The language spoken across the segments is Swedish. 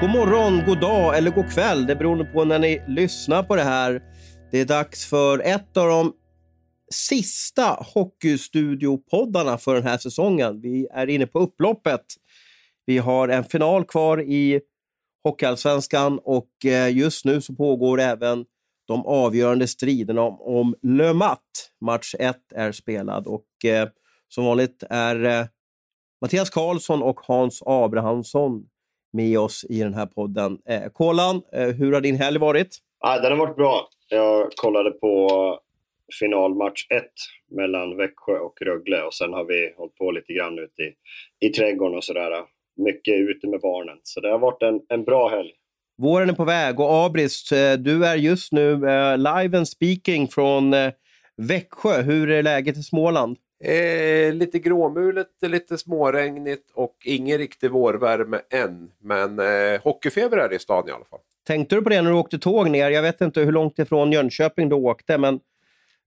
God morgon, god dag eller god kväll. Det beror på när ni lyssnar på det här. Det är dags för ett av de sista Hockeystudio-poddarna för den här säsongen. Vi är inne på upploppet. Vi har en final kvar i Hockeyallsvenskan och eh, just nu så pågår även de avgörande striderna om, om Le Mat. Match 1 är spelad och eh, som vanligt är eh, Mattias Karlsson och Hans Abrahamsson med oss i den här podden. Eh, Kolan, eh, hur har din helg varit? Ah, den har varit bra. Jag kollade på finalmatch 1 mellan Växjö och Rögle och sen har vi hållit på lite grann ute i, i trädgården och sådär. Mycket ute med barnen. Så det har varit en, en bra helg. Våren är på väg och Abris, eh, du är just nu eh, live and speaking från eh, Växjö. Hur är läget i Småland? Eh, lite gråmulet, lite småregnigt och ingen riktig vårvärme än. Men eh, hockeyfeber är det i stan i alla fall. Tänkte du på det när du åkte tåg ner? Jag vet inte hur långt ifrån Jönköping du åkte, men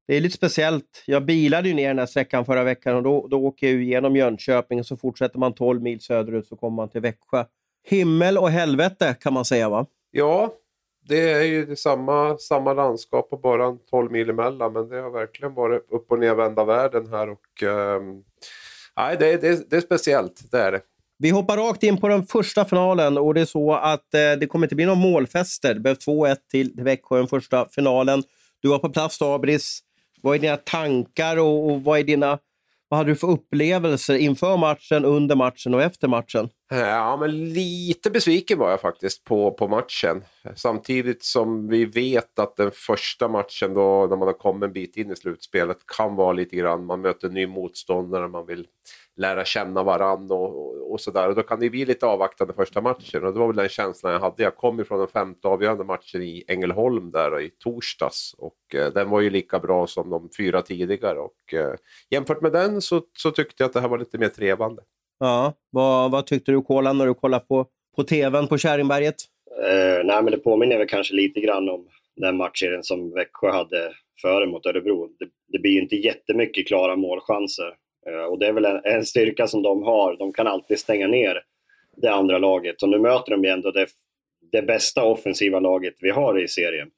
det är lite speciellt. Jag bilade ju ner den här sträckan förra veckan och då, då åker jag igenom Jönköping och så fortsätter man 12 mil söderut så kommer man till Växjö. Himmel och helvete kan man säga va? Ja, det är ju samma, samma landskap och bara 12 mil emellan. Men det har verkligen varit upp och nervända världen här. Och, eh, nej, det, det, det är speciellt, det är det. Vi hoppar rakt in på den första finalen och det är så att eh, det kommer inte bli några målfester. Det behövs 2-1 till Växjö den första finalen. Du var på plats Abris. Vad är dina tankar och, och vad är dina vad hade du för upplevelser inför matchen, under matchen och efter matchen? Ja, men lite besviken var jag faktiskt på, på matchen. Samtidigt som vi vet att den första matchen då, när man har kommit en bit in i slutspelet kan vara lite grann, man möter en ny motståndare, man vill lära känna varandra och, och, och sådär. Och då kan det bli lite avvaktande första matchen och det var väl den känslan jag hade. Jag kom ifrån den femte avgörande matchen i Ängelholm där i torsdags och eh, den var ju lika bra som de fyra tidigare och eh, jämfört med den så, så tyckte jag att det här var lite mer trevande. Ja, vad, vad tyckte du Kolan när du kollade på, på tvn på Käringberget? Eh, nej, men det påminner väl kanske lite grann om den matchserien som Växjö hade före mot Örebro. Det, det blir ju inte jättemycket klara målchanser Eh, och det är väl en, en, styrka som de har. De kan alltid stänga ner det andra laget. Och nu möter de ju ändå det, det bästa offensiva laget vi har i serien.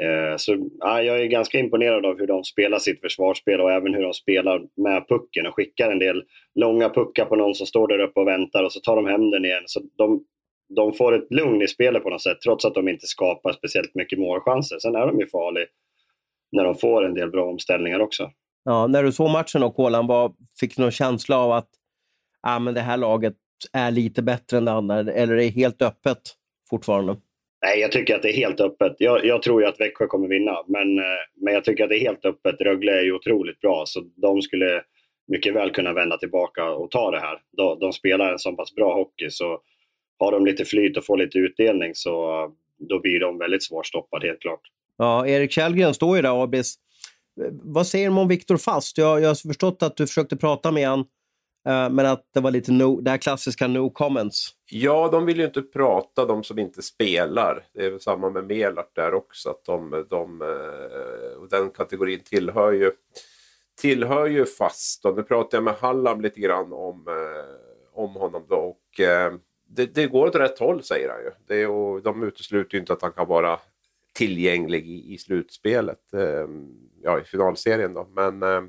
Eh, så ja, jag är ganska imponerad av hur de spelar sitt försvarsspel och även hur de spelar med pucken och skickar en del långa puckar på någon som står där uppe och väntar och så tar de hem den igen. Så de, de får ett lugn i spelet på något sätt trots att de inte skapar speciellt mycket målchanser. Sen är de ju farliga när de får en del bra omställningar också. Ja, när du såg matchen och Kolan, var, fick du någon känsla av att ah, men det här laget är lite bättre än det andra, eller är det helt öppet fortfarande? Nej, jag tycker att det är helt öppet. Jag, jag tror ju att Växjö kommer vinna, men, eh, men jag tycker att det är helt öppet. Rögle är ju otroligt bra, så de skulle mycket väl kunna vända tillbaka och ta det här. De, de spelar en så pass bra hockey, så har de lite flyt och får lite utdelning så eh, då blir de väldigt svårstoppade, helt klart. Ja, Erik Källgren står ju där, Abis eh, vad säger de om Viktor Fast? Jag, jag har förstått att du försökte prata med honom, Eh, men att det var lite no, det här klassiska no comments. Ja, de vill ju inte prata, de som inte spelar. Det är väl samma med Melart där också, att de, de, eh, och den kategorin tillhör ju, tillhör ju Fast. Och nu pratade jag med Hallam lite grann om, eh, om honom då. Och, det, det, går åt rätt håll säger han ju. Det, och de utesluter ju inte att han kan vara tillgänglig i, i slutspelet. Ja, i finalserien då. Men eh,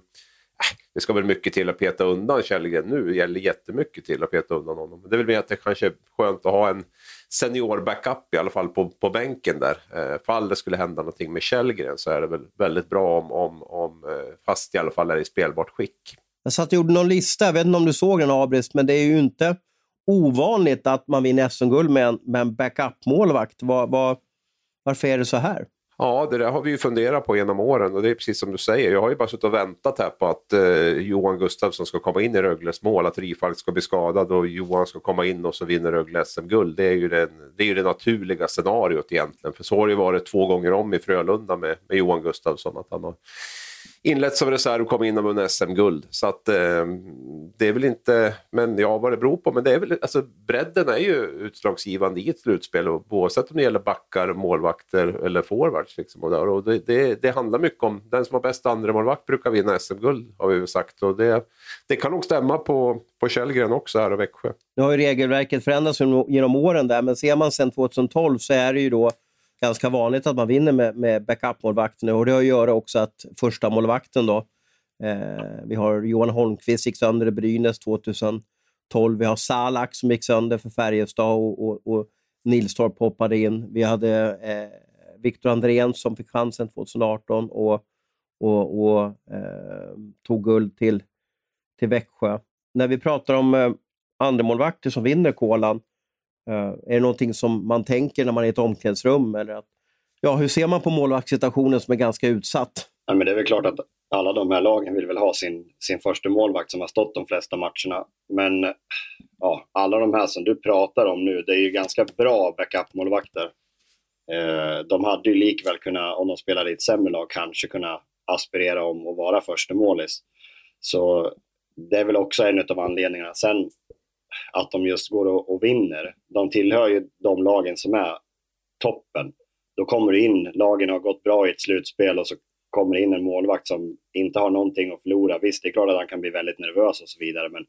det ska väl mycket till att peta undan Källgren nu. Det gäller jättemycket till att peta undan honom. Det är väl mer att det kanske är skönt att ha en senior backup i alla fall på, på bänken där. Eh, fall det skulle hända någonting med Källgren så är det väl väldigt bra om, om, om eh, fast i alla fall är i spelbart skick. Jag satt och gjorde någon lista, jag vet inte om du såg den Abris, men det är ju inte ovanligt att man vinner SM-guld med en, med en backup-målvakt. Var, var, varför är det så här? Ja, det där har vi ju funderat på genom åren och det är precis som du säger. Jag har ju bara suttit och väntat här på att eh, Johan Gustafsson ska komma in i Rögles mål, att Rifalk ska bli skadad och Johan ska komma in och så vinner Rögle SM-guld. Det, är ju det, det är ju det naturliga scenariot egentligen. För så har det ju varit två gånger om i Frölunda med, med Johan Gustafsson. Att han har inlett som reserv och kom in och vunnit SM-guld. Så att eh, det är väl inte, men ja vad det beror på, men det är väl, alltså bredden är ju utslagsgivande i ett slutspel och oavsett om det gäller backar, målvakter eller forwards. Liksom, och där, och det, det, det, handlar mycket om, den som har bäst andra målvakt brukar vinna SM-guld har vi sagt och det, det kan nog stämma på, på Källgren också här i Växjö. Nu har ju regelverket förändrats genom åren där, men ser man sedan 2012 så är det ju då ganska vanligt att man vinner med, med backup-målvakten. Och det har att göra också att första målvakten då, eh, vi har Johan Holmqvist gick sönder i Brynäs 2012. Vi har Salak som gick sönder för Färjestad och, och, och Nilstorp hoppade in. Vi hade eh, Viktor Andrén som fick chansen 2018 och, och, och eh, tog guld till, till Växjö. När vi pratar om eh, andremålvakter som vinner kolan eh, är det någonting som man tänker när man är i ett omklädningsrum? Eller att, ja, hur ser man på målvaktssituationen som är ganska utsatt? Ja, men det är väl klart att alla de här lagen vill väl ha sin, sin första målvakt som har stått de flesta matcherna. Men ja, alla de här som du pratar om nu, det är ju ganska bra backup-målvakter. Eh, de hade ju likväl kunnat, om de spelade i ett sämre lag, kanske kunna aspirera om att vara första målis. Så det är väl också en av anledningarna. Sen att de just går och, och vinner. De tillhör ju de lagen som är toppen. Då kommer du in, lagen har gått bra i ett slutspel och så kommer in en målvakt som inte har någonting att förlora. Visst, det är klart att han kan bli väldigt nervös och så vidare, men,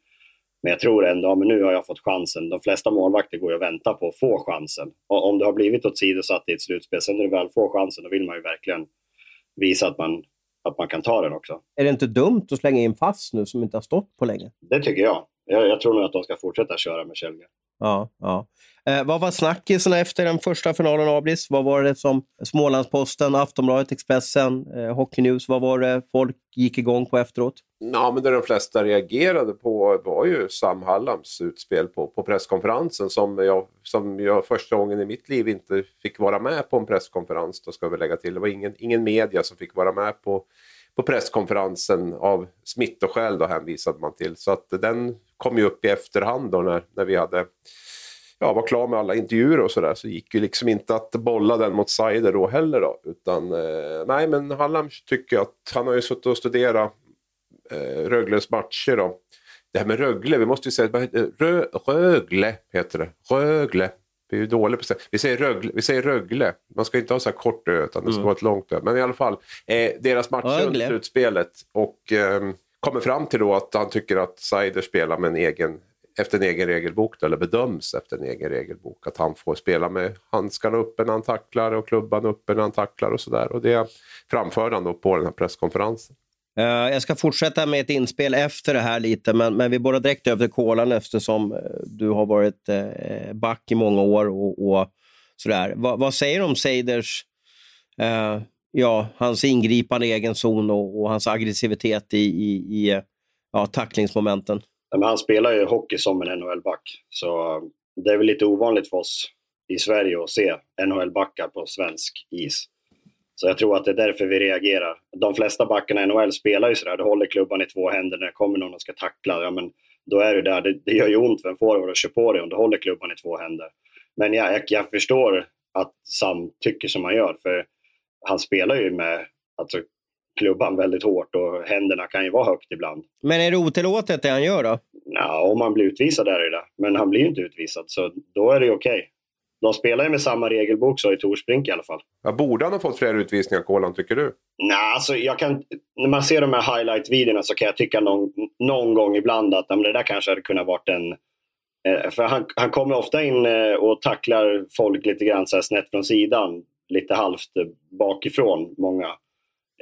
men jag tror ändå, att nu har jag fått chansen. De flesta målvakter går ju att vänta på att få chansen. Och om du har blivit åsidosatt i ett slutspel, sen när du väl får chansen, då vill man ju verkligen visa att man, att man kan ta den också. Är det inte dumt att slänga in fast nu som inte har stått på länge? Det tycker jag jag, jag tror nog att de ska fortsätta köra med Källgren. Ja, ja. Eh, vad var snackisarna efter den första finalen, Abris? Vad var det som Smålandsposten, Aftonbladet, Expressen, eh, Hockey News, vad var det folk gick igång på efteråt? Ja, men det de flesta reagerade på var ju Sam Hallams utspel på, på presskonferensen som jag, som jag första gången i mitt liv inte fick vara med på en presskonferens. Då ska vi lägga till. Det var ingen, ingen media som fick vara med på på presskonferensen av smittoskäl då hänvisade man till. Så att den kom ju upp i efterhand då när, när vi hade ja, var klar med alla intervjuer och sådär så gick ju liksom inte att bolla den mot Seider då heller då. Utan eh, nej men Hallam tycker jag att han har ju suttit och studerat eh, Rögles matcher då. Det här med Rögle, vi måste ju säga, Rö, Rögle heter det. Rögle. Vi är ju dåliga på. Vi säger, Rögle, vi säger Rögle. Man ska inte ha så här kort ö utan det ska mm. vara ett långt ö. Men i alla fall, eh, deras matcher under slutspelet. Och eh, kommer fram till då att han tycker att Seider spelar med en egen, efter en egen regelbok. Eller bedöms efter en egen regelbok. Att han får spela med handskarna uppe när han tacklar och klubban uppe när han tacklar och sådär. Och det framförde han då på den här presskonferensen. Uh, jag ska fortsätta med ett inspel efter det här lite, men, men vi borrar direkt över till kolan eftersom eh, du har varit eh, back i många år. och, och sådär. Va, vad säger du om Seiders, eh, ja, hans ingripande i egen zon och, och, hans aggressivitet i, i, i ja, tacklingsmomenten? Men han spelar ju hockey som en NHL-back, så det är väl lite ovanligt för oss i Sverige att se NHL-backar på svensk is. Så jag tror att det är därför vi reagerar. De flesta backarna i NHL spelar ju sådär, du håller klubban i två händer när det kommer någon och ska tackla. Ja, men då är du där. Det, det gör ju ont för en forward att köra på dig om du håller klubban i två händer. Men jag, jag, jag förstår att Sam tycker som han gör, för han spelar ju med alltså, klubban väldigt hårt och händerna kan ju vara högt ibland. Men är det otillåtet det han gör då? Ja, om man blir utvisad är det det. Men han blir ju inte utvisad, så då är det okej. Okay. De spelar ju med samma regelbok så i Torsbrink i alla fall. Ja, borde han ha fått fler utvisningar, Kolan, tycker du? Nej, alltså jag kan, när man ser de här highlight-videorna så kan jag tycka någon, någon gång ibland att det där kanske hade kunnat varit en... Eh, för han, han kommer ofta in eh, och tacklar folk lite grann så snett från sidan. Lite halvt bakifrån, många.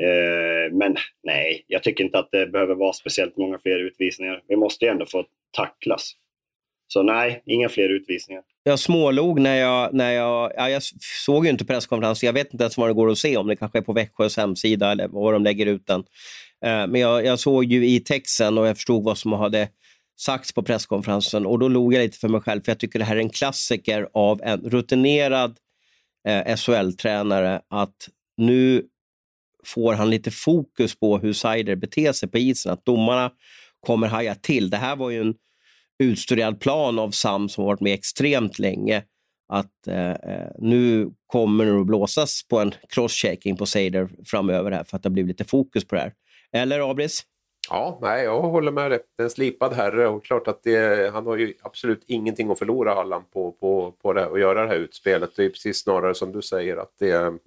Eh, men nej, jag tycker inte att det behöver vara speciellt många fler utvisningar. Vi måste ju ändå få tacklas. Så nej, inga fler utvisningar. Jag smålog när jag, när jag, ja, jag såg ju inte presskonferensen. Jag vet inte ens var det går att se, om det kanske är på Växjös hemsida eller var de lägger ut den. Eh, men jag, jag, såg ju i texten och jag förstod vad som hade sagts på presskonferensen och då log jag lite för mig själv för jag tycker det här är en klassiker av en rutinerad eh, SHL-tränare att nu får han lite fokus på hur Seider beter sig på isen, att domarna kommer haja till. Det här var ju en utstuderad plan av Sam som varit med extremt länge. Att eh, eh, nu kommer det att blåsas på en crosschecking på Seider framöver här för att det blir lite fokus på det här. Eller Abris? Ja, nej, jag håller med dig. En slipad herre och klart att det, han har ju absolut ingenting att förlora Allan, på, på, på det, att göra det här utspelet. Det är precis snarare som du säger att det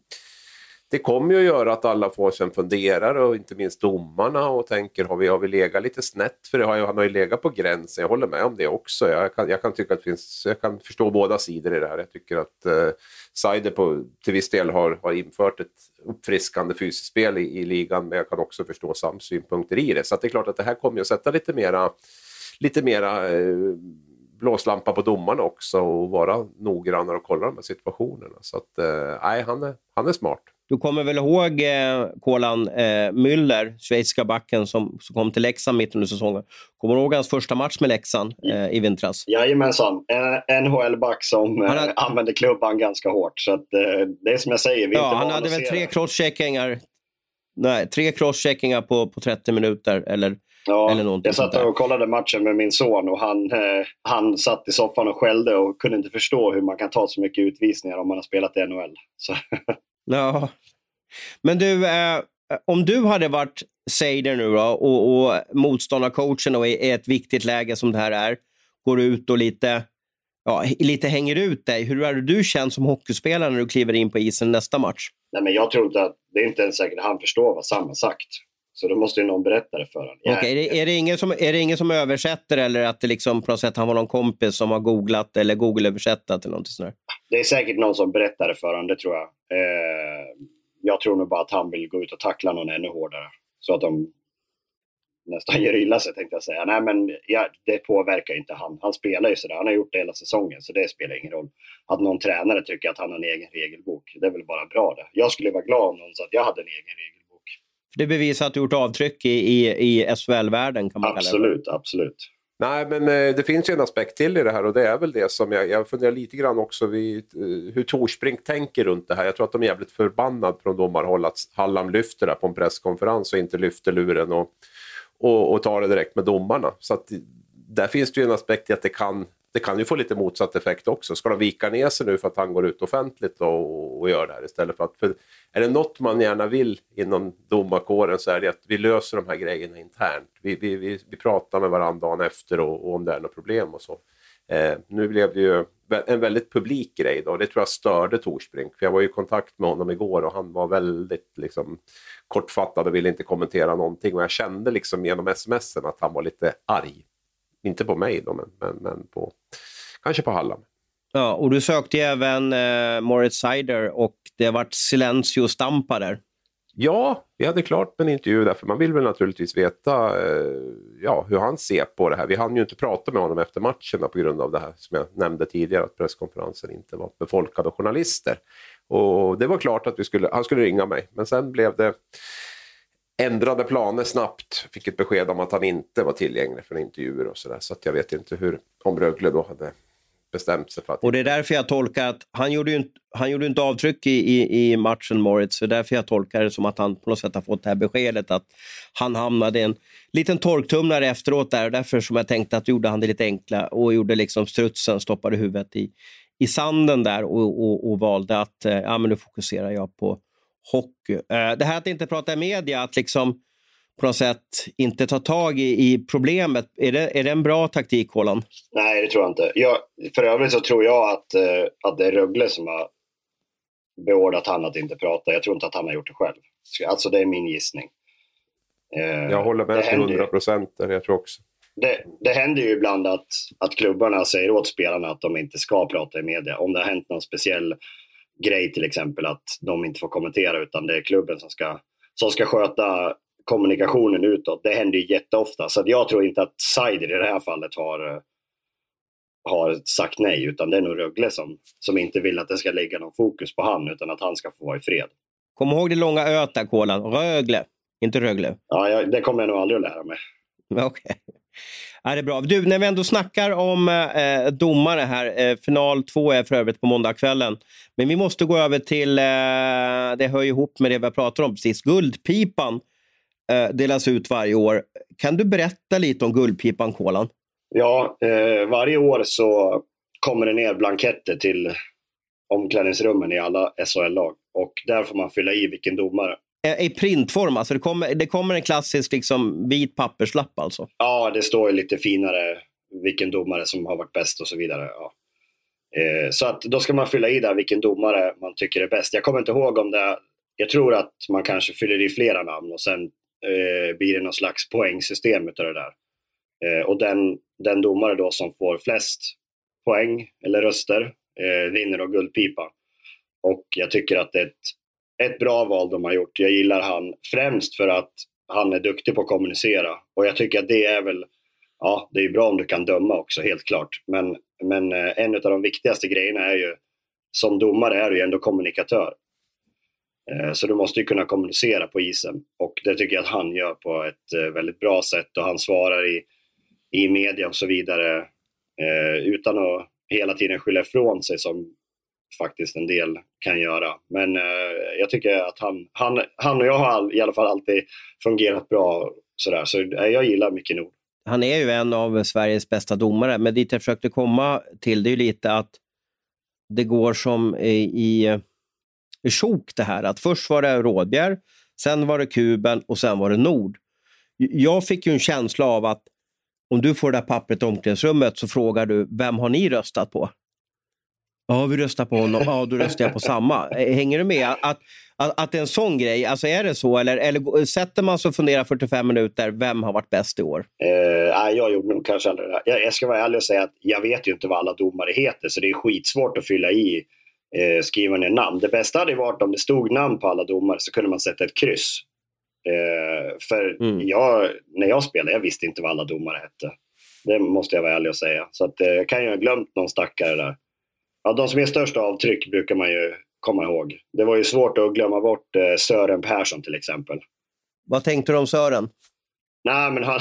det kommer ju att göra att alla får sig en funderare och inte minst domarna och tänker har vi, har vi legat lite snett? För det har, han har ju legat på gränsen, jag håller med om det också. Jag kan, jag kan tycka att finns, jag kan förstå båda sidor i det här. Jag tycker att eh, Seider på, till viss del har, har infört ett uppfriskande fysiskt spel i, i ligan men jag kan också förstå Sams synpunkter i det. Så det är klart att det här kommer att sätta lite mera, lite mera eh, blåslampa på domarna också och vara noggrannare och kolla de här situationerna. Så att, eh, nej, han är, han är smart. Du kommer väl ihåg eh, Kolan eh, Müller, schweiziska backen som, som kom till Leksand mitt under säsongen. Kommer du ihåg hans första match med Leksand eh, i vintras? Jajamensan. En NHL-back som eh, hade... använde klubban ganska hårt. Så att, eh, det är som jag säger, vi ja, Han hade väl tre crosscheckingar Nej, tre crosscheckingar på, på 30 minuter eller, ja, eller någonting Jag satt och kollade matchen med min son och han, eh, han satt i soffan och skällde och kunde inte förstå hur man kan ta så mycket utvisningar om man har spelat i NHL. Så. Ja. Men du, eh, om du hade varit Seider nu då, och, och motståndarcoachen och i ett viktigt läge som det här är, går ut och lite, ja, lite hänger ut dig. Hur hade du känt som hockeyspelare när du kliver in på isen nästa match? Nej, men jag tror inte att, det är inte ens säkert han förstår vad Sam har sagt. Så då måste ju någon berätta det för honom. Okay, är, det, är, det ingen som, är det ingen som översätter eller att det liksom på något sätt han var någon kompis som har googlat eller Google-översättat eller någonting sånt Det är säkert någon som berättar det för honom, det tror jag. Eh, jag tror nog bara att han vill gå ut och tackla någon ännu hårdare. Så att de nästan gör illa sig tänkte jag säga. Nej men ja, det påverkar inte han. Han spelar ju sådär. Han har gjort det hela säsongen så det spelar ingen roll. Att någon tränare tycker att han har en egen regelbok, det är väl bara bra det. Jag skulle vara glad om någon sa att jag hade en egen regelbok. Det bevisar att du gjort avtryck i, i, i SHL-världen kan man absolut, kalla det. Absolut, Nej, men eh, det finns ju en aspekt till i det här och det är väl det som jag, jag funderar lite grann också vid eh, hur Torsbrink tänker runt det här. Jag tror att de är jävligt förbannade från domarhåll att Hallam lyfter det på en presskonferens och inte lyfter luren och, och, och tar det direkt med domarna. Så att där finns det ju en aspekt i att det kan det kan ju få lite motsatt effekt också. Ska de vika ner sig nu för att han går ut offentligt och, och gör det här istället för att... För är det något man gärna vill inom domarkåren så är det att vi löser de här grejerna internt. Vi, vi, vi, vi pratar med varandra dagen efter och, och om det är något problem och så. Eh, nu blev det ju en väldigt publik grej då och det tror jag störde Torsbrink. För jag var i kontakt med honom igår och han var väldigt liksom, kortfattad och ville inte kommentera någonting. Och jag kände liksom genom smsen att han var lite arg inte på mig då, men, men, men på, kanske på Hallam. Ja, och du sökte ju även eh, Moritz Seider och det har varit Silencio Stampa där. Ja, vi hade klart en intervju där, för man vill väl naturligtvis veta eh, ja, hur han ser på det här. Vi hann ju inte prata med honom efter matchen på grund av det här som jag nämnde tidigare, att presskonferensen inte var befolkad av journalister. Och det var klart att vi skulle, han skulle ringa mig, men sen blev det ändrade planer snabbt. Fick ett besked om att han inte var tillgänglig för intervjuer och sådär. Så att jag vet inte hur, om Rögle då hade bestämt sig för att... Och det är därför jag tolkar att han gjorde ju inte, han gjorde inte avtryck i, i, i matchen Moritz. Det är därför jag tolkar det som att han på något sätt har fått det här beskedet att han hamnade i en liten torktumlare efteråt där. Och därför som jag tänkte att gjorde han det lite enkla och gjorde liksom strutsen, stoppade huvudet i, i sanden där och, och, och valde att eh, ja, men nu fokuserar jag på hockey. Eh, det här att inte prata i media, att liksom på något sätt inte ta tag i, i problemet. Är det, är det en bra taktik, Håland? Nej, det tror jag inte. Jag, för övrigt så tror jag att, eh, att det är Rögle som har beordrat han att inte prata. Jag tror inte att han har gjort det själv. Alltså det är min gissning. Eh, jag håller med till hundra procent jag tror också. Det, det händer ju ibland att, att klubbarna säger åt spelarna att de inte ska prata i media. Om det har hänt någon speciell grej till exempel att de inte får kommentera utan det är klubben som ska, som ska sköta kommunikationen utåt. Det händer ju jätteofta så jag tror inte att Seider i det här fallet har, har sagt nej utan det är nog Rögle som, som inte vill att det ska lägga någon fokus på han utan att han ska få vara i fred. Kom ihåg det långa öet där Kolan. Rögle, inte Rögle. Ja, jag, det kommer jag nog aldrig att lära mig. Okej. Okay. Ja, det är bra. Du, när vi ändå snackar om eh, domare här. Eh, final två är för övrigt på måndagskvällen. Men vi måste gå över till, eh, det hör ihop med det vi har pratat om precis, Guldpipan eh, delas ut varje år. Kan du berätta lite om Guldpipan, Kolan? Ja, eh, varje år så kommer det ner blanketter till omklädningsrummen i alla SHL-lag. Och där får man fylla i vilken domare. Eh, I printform, alltså det kommer, det kommer en klassisk liksom, vit papperslapp alltså? Ja, det står lite finare vilken domare som har varit bäst och så vidare. Ja. Eh, så att då ska man fylla i där vilken domare man tycker är bäst. Jag kommer inte ihåg om det, jag tror att man kanske fyller i flera namn och sen eh, blir det någon slags poängsystem utav det där. Eh, och den, den domare då som får flest poäng eller röster eh, vinner då Guldpipa. Och jag tycker att det är ett, ett bra val de har gjort. Jag gillar han främst för att han är duktig på att kommunicera. Och jag tycker att det är väl, ja det är bra om du kan döma också helt klart. Men, men eh, en av de viktigaste grejerna är ju, som domare är du ju ändå kommunikatör. Eh, så du måste ju kunna kommunicera på isen och det tycker jag att han gör på ett eh, väldigt bra sätt och han svarar i, i media och så vidare utan att hela tiden skylla ifrån sig som faktiskt en del kan göra. Men eh, jag tycker att han, han, han och jag har i alla fall alltid fungerat bra sådär. Så eh, jag gillar Micke Nord. Han är ju en av Sveriges bästa domare, men dit jag försökte komma till det är ju lite att det går som i, i sjok det här. Att först var det Rådbjer, sen var det Kuben och sen var det Nord. Jag fick ju en känsla av att om du får det där pappret i omklädningsrummet så frågar du, vem har ni röstat på? Ja, vi röstar på honom. Ja, då röstar jag på samma. Hänger du med? Att, att, att det är en sån grej, alltså är det så? Eller, eller sätter man sig och funderar 45 minuter, vem har varit bäst i år? Eh, jag gjorde nog kanske aldrig det. Jag, jag ska vara ärlig och säga att jag vet ju inte vad alla domare heter, så det är skitsvårt att fylla i eh, skriva ner namn. Det bästa hade varit om det stod namn på alla domare så kunde man sätta ett kryss. Eh, för mm. jag, när jag spelade, jag visste inte vad alla domare hette. Det måste jag vara ärlig och säga. Så att, eh, kan jag ha glömt någon stackare där. Ja, de som är störst avtryck brukar man ju komma ihåg. Det var ju svårt att glömma bort eh, Sören Persson till exempel. Vad tänkte du om Sören? Nej, men han,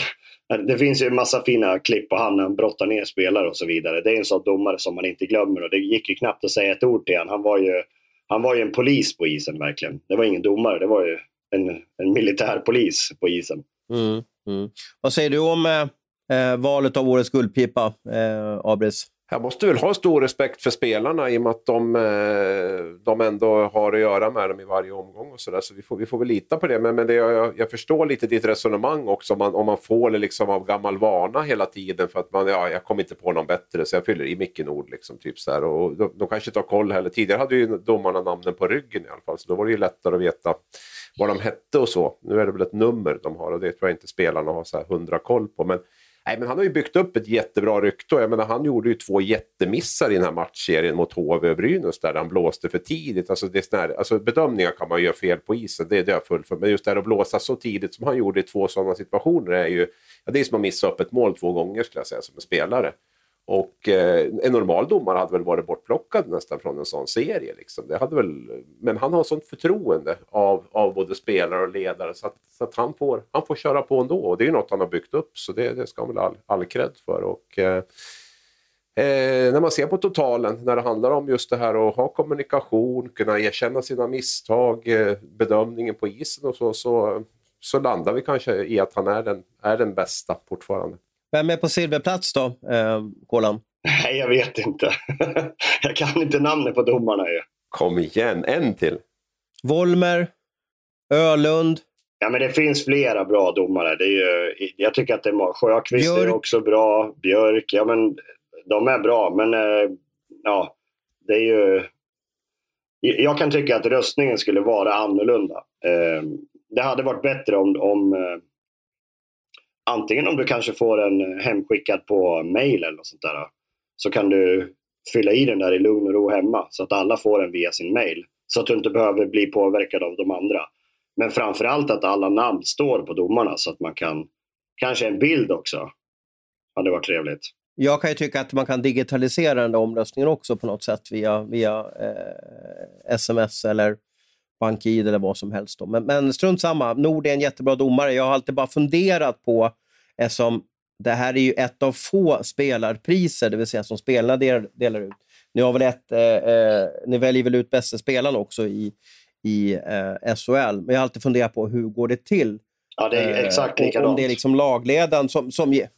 det finns ju en massa fina klipp på han när han brottar ner spelare och så vidare. Det är en sån domare som man inte glömmer och det gick ju knappt att säga ett ord till honom. Han var ju, han var ju en polis på isen verkligen. Det var ingen domare, det var ju en, en militärpolis på isen. Mm, mm. Vad säger du om eh, eh valet av årets guldpipa, eh, Abris? Jag måste väl ha stor respekt för spelarna i och med att de, eh, de ändå har att göra med dem i varje omgång. och Så, där. så vi, får, vi får väl lita på det. Men, men det, jag, jag förstår lite ditt resonemang också om man, om man får det liksom av gammal vana hela tiden för att man, ja, jag kommer inte på någon bättre så jag fyller i Micke Nord. Liksom, typ så här. Och de, de kanske inte har koll heller. Tidigare hade ju domarna namnen på ryggen i alla fall så då var det ju lättare att veta vad de hette och så. Nu är det väl ett nummer de har och det tror jag inte spelarna har så här hundra koll på. Men Nej, men han har ju byggt upp ett jättebra rykte. Jag menar, han gjorde ju två jättemissar i den här matchserien mot HV och Brynäs där han blåste för tidigt. Alltså, det är här, alltså, bedömningar kan man göra fel på isen, det, det jag full för. Men just det här att blåsa så tidigt som han gjorde i två sådana situationer är ju... Ja, det är som att missa upp ett mål två gånger skulle jag säga som en spelare. Och eh, en normal domare hade väl varit bortplockad nästan från en sån serie. Liksom. Det hade väl, men han har sånt förtroende av, av både spelare och ledare så att, så att han, får, han får köra på ändå. Och det är ju något han har byggt upp så det, det ska han väl all, all cred för. Och, eh, eh, när man ser på totalen, när det handlar om just det här att ha kommunikation, kunna erkänna sina misstag, eh, bedömningen på isen och så, så, så landar vi kanske i att han är den, är den bästa fortfarande. Vem är på silverplats då, eh, Kolan? Nej, jag vet inte. jag kan inte namnet på domarna ju. Kom igen, en till. Volmer, Ölund. Ja, men det finns flera bra domare. Det är ju, jag tycker att det är Sjöqvist är också bra. Björk, ja men de är bra. Men eh, ja, det är ju... Jag kan tycka att röstningen skulle vara annorlunda. Eh, det hade varit bättre om, om antingen om du kanske får en eh, hemskickad på mail eller något sånt där. Eh, så kan du fylla i den där i lugn och ro hemma så att alla får den via sin mail. Så att du inte behöver bli påverkad av de andra. Men framförallt att alla namn står på domarna så att man kan, kanske en bild också. Hade varit trevligt. Jag kan ju tycka att man kan digitalisera den där omröstningen också på något sätt via, via eh, sms eller BankID eller vad som helst. Då. Men, men strunt samma, Nord är en jättebra domare. Jag har alltid bara funderat på, eftersom det här är ju ett av få spelarpriser, det vill säga som spelarna delar, delar ut. Ni, har väl ett, eh, eh, ni väljer väl ut bästa spelaren också i, i eh, SHL, men jag har alltid funderat på hur går det till? Ja, det är exakt likadant. Om det är liksom lagledaren som, som ger...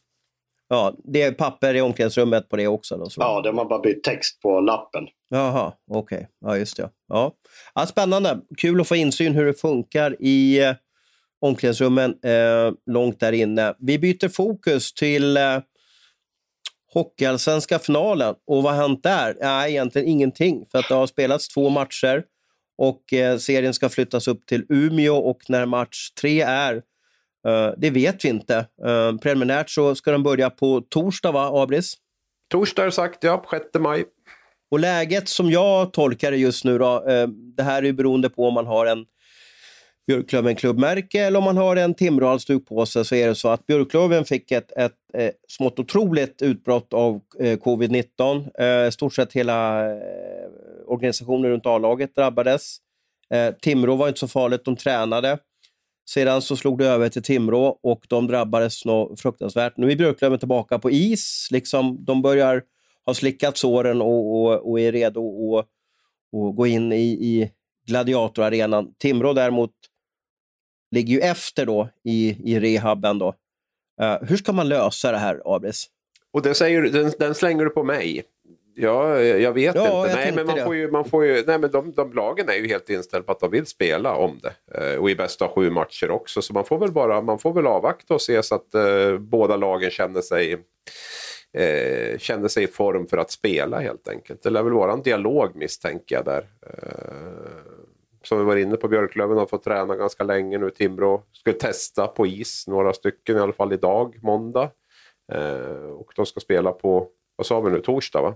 Ja, det är papper i omklädningsrummet på det också? Då, så. Ja, de har bara bytt text på lappen. Jaha, okej. Okay. Ja, just det. Ja. Ja, spännande. Kul att få insyn hur det funkar i eh, omklädningsrummen eh, långt där inne. Vi byter fokus till eh, Hockeyallsvenska finalen. Och vad har hänt där? Nej, egentligen ingenting. För att det har spelats två matcher och eh, serien ska flyttas upp till Umeå och när match tre är, eh, det vet vi inte. Eh, preliminärt så ska den börja på torsdag, va, Abris? Torsdag är sagt, ja. 6 maj. Och läget som jag tolkar det just nu, då, eh, det här är beroende på om man har en Björklöven klubbmärke eller om man har en Timråhalsduk på sig så är det så att Björklöven fick ett, ett, ett smått otroligt utbrott av eh, covid-19. Eh, stort sett hela eh, organisationen runt A-laget drabbades. Eh, Timrå var inte så farligt, de tränade. Sedan så slog det över till Timrå och de drabbades nog fruktansvärt. Nu är Björklöven tillbaka på is. Liksom, de börjar ha slickat såren och, och, och är redo att gå in i, i gladiatorarenan. Timrå däremot ligger ju efter då i, i rehaben. Då. Uh, hur ska man lösa det här, Abris? Och det säger, den, den slänger du på mig. Ja, jag vet ja, inte. Jag nej, men man får ju, man får ju, nej, men de, de lagen är ju helt inställda på att de vill spela om det. Eh, och i bästa av sju matcher också. Så man får väl bara man får väl avvakta och se så att eh, båda lagen känner sig, eh, känner sig i form för att spela helt enkelt. Det lär väl vara en dialog misstänker jag där. Eh, som vi var inne på, Björklöven har fått träna ganska länge nu. Timrå ska testa på is, några stycken i alla fall idag, måndag. Eh, och de ska spela på, vad sa vi nu, torsdag va?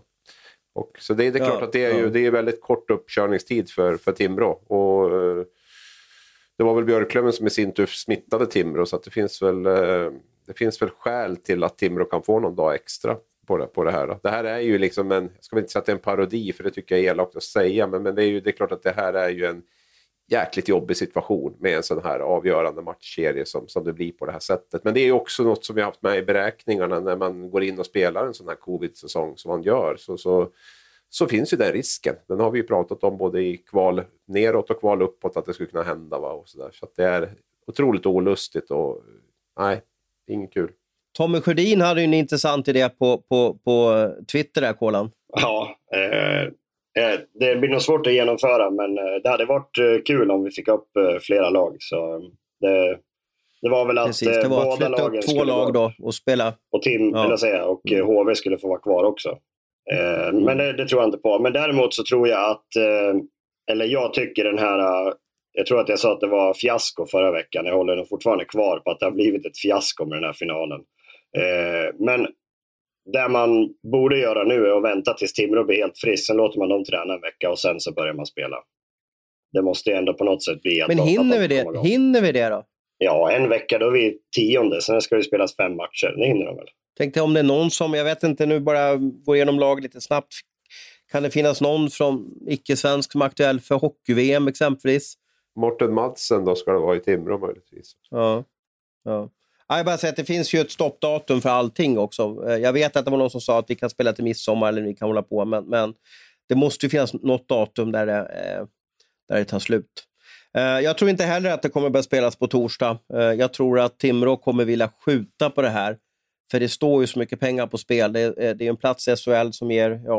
Och, så det, det är klart ja, att det är, ju, det är väldigt kort uppkörningstid för, för Timrå. Och, eh, det var väl Björklöven som i sin tur smittade Timrå så det finns väl eh, det finns väl skäl till att Timrå kan få någon dag extra på det, på det här. Det här är ju liksom en, jag ska inte säga att det är en parodi för det tycker jag är elakt att säga, men, men det är ju det är klart att det här är ju en jäkligt jobbig situation med en sån här avgörande matchserie som, som det blir på det här sättet. Men det är också något som vi har haft med i beräkningarna när man går in och spelar en sån här covid-säsong som man gör. Så, så, så finns ju den risken. Den har vi ju pratat om både i kval neråt och kval uppåt att det skulle kunna hända. Va? Och så där. så det är otroligt olustigt och nej, inget kul. Tommy Sjödin hade ju en intressant idé på, på, på Twitter där, Kolan. Ja, eh, Eh, det blir nog svårt att genomföra men eh, det hade varit eh, kul om vi fick upp flera lag. Så det, det var väl att Precis, det var båda att lagen två lag då och spela. Och, Tim, ja. eller säga, och mm. HV skulle få vara kvar också. Mm. Men det, det, tror jag inte på. Men däremot så tror jag att, eller jag tycker den här, jag tror att jag sa att det var fiasko förra veckan. Jag håller nog fortfarande kvar på att det har blivit ett fiasko med den här finalen. Men det man borde göra nu är att vänta tills Timrå blir helt frisk. Sen låter man dem träna en vecka och sen så börjar man spela. Det måste ändå på något sätt bli att Men hinner, vi det? hinner vi det då? Ja, en vecka då är vi tionde. Sen ska det spelas fem matcher. Det hinner de väl? Tänkte om det är någon som, jag vet inte, nu bara går igenom lag lite snabbt. Kan det finnas någon från icke-svensk som är aktuell för hockey-VM exempelvis? Morten Madsen då ska det vara i Timrå möjligtvis. Ja. ja. Jag bara säga att det finns ju ett stoppdatum för allting också. Eh, jag vet att det var någon som sa att vi kan spela till midsommar eller vi kan hålla på, men, men det måste ju finnas något datum där det, eh, där det tar slut. Eh, jag tror inte heller att det kommer börja spelas på torsdag. Jag tror att Timrå kommer vilja skjuta på det här. För det står ju så mycket pengar på spel. Det är, det är en plats i SHL som ger ja,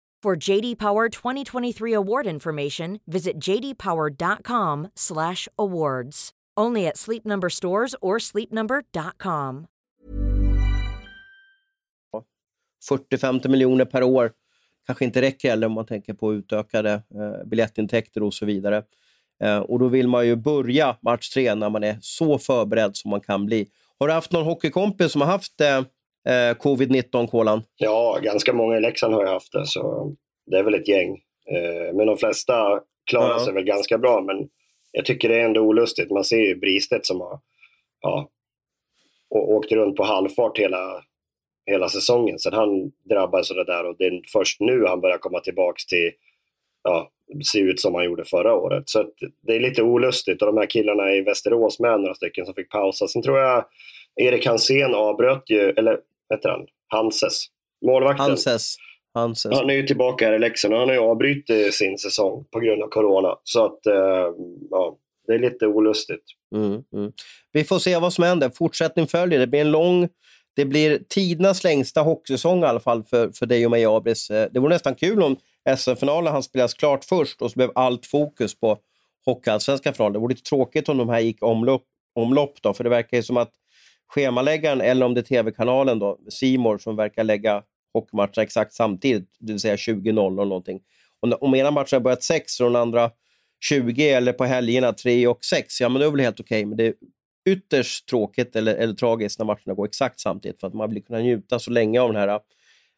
For JD Power 2023 award information, visit jdpower.com/awards. Only at Sleep Number stores or sleepnumber.com. 40-50 miljoner per år kanske inte räcker heller om man tänker på utökade eh, biljettintäkter och så vidare. Eh, och då vill man ju börja match tre när man är så förberedd som man kan bli. Har du haft någon hockeykompis som har haft eh, eh covid-19, Kolan? Ja, ganska många i Leksand har ju haft det, så det är väl ett gäng. Eh, men de flesta klarar ja. sig väl ganska bra, men jag tycker det är ändå olustigt. Man ser ju Bristedt som har ja, åkt runt på halvfart hela, hela säsongen sen han drabbades av det där och det är först nu han börjar komma tillbaks till ja, se ut som han gjorde förra året. Så det är lite olustigt och de här killarna i Västerås med några stycken som fick pausa. Sen tror jag Erik Hansén avbröt ju, eller heter han? Hanses. Målvakten. Hanses. Hanses. Han är ju tillbaka här i Leksand och han har ju avbrutit sin säsong på grund av corona. Så att, eh, ja, det är lite olustigt. Mm, mm. Vi får se vad som händer. Fortsättning följer. Det blir en lång det blir tidernas längsta hockeysäsong i alla fall för, för dig och mig, Abris. Eh, det vore nästan kul om SM-finalen han spelas klart först och så blev allt fokus på hockeyallsvenska finalen. Det vore lite tråkigt om de här gick omlopp, omlopp då, för det verkar ju som att schemaläggaren, eller om det är tv-kanalen då, Simor som verkar lägga hockeymatcher exakt samtidigt, det vill säga 20.00 någonting. Och om ena matchen har börjat 6 och den andra 20 eller på helgerna 3 och 6, ja men det är väl helt okej. Okay, men det är ytterst tråkigt eller, eller tragiskt när matcherna går exakt samtidigt för att man vill kunna njuta så länge av den här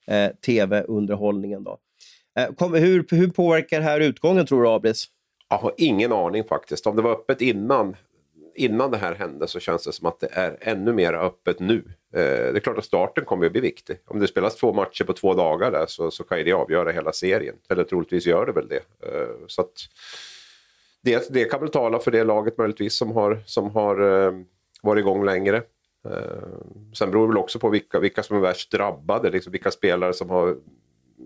eh, tv-underhållningen. Då. Eh, kom, hur, hur påverkar det här utgången tror du, Abris? Jag har ingen aning faktiskt. Om det var öppet innan, innan det här hände så känns det som att det är ännu mer öppet nu. Eh, det är klart att starten kommer att bli viktig. Om det spelas två matcher på två dagar där så, så kan det avgöra hela serien. Eller troligtvis gör det väl det. Eh, så att, det, det kan väl tala för det laget möjligtvis som har, som har eh, varit igång längre. Eh, sen beror det väl också på vilka, vilka som är värst drabbade, liksom vilka spelare som har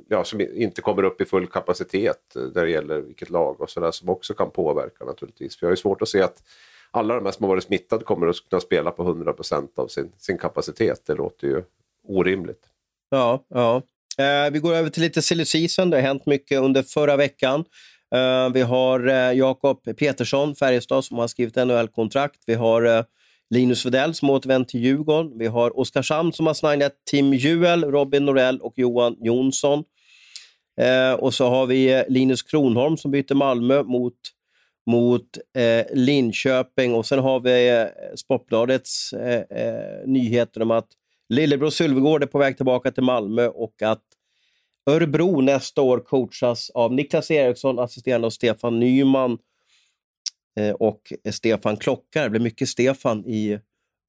ja, som inte kommer upp i full kapacitet eh, när det gäller vilket lag och sådär som också kan påverka naturligtvis. För jag har ju svårt att se att alla de här som har varit smittade kommer att kunna spela på 100% av sin, sin kapacitet. Det låter ju orimligt. Ja, ja. Eh, vi går över till lite silly season. Det har hänt mycket under förra veckan. Eh, vi har eh, Jakob Petersson, Färjestad, som har skrivit NHL-kontrakt. Vi har eh, Linus Vedell som återvänt till Djurgården. Vi har Oskarshamn som har signat Tim Juel, Robin Norell och Johan Jonsson. Eh, och så har vi eh, Linus Kronholm som byter Malmö mot, mot eh, Linköping. Och sen har vi eh, Sportbladets eh, eh, nyheter om att Lillebror Sylvegård är på väg tillbaka till Malmö och att Örebro nästa år coachas av Niklas Eriksson, assisterande av Stefan Nyman Eh, och Stefan Klockar. Det blir mycket Stefan i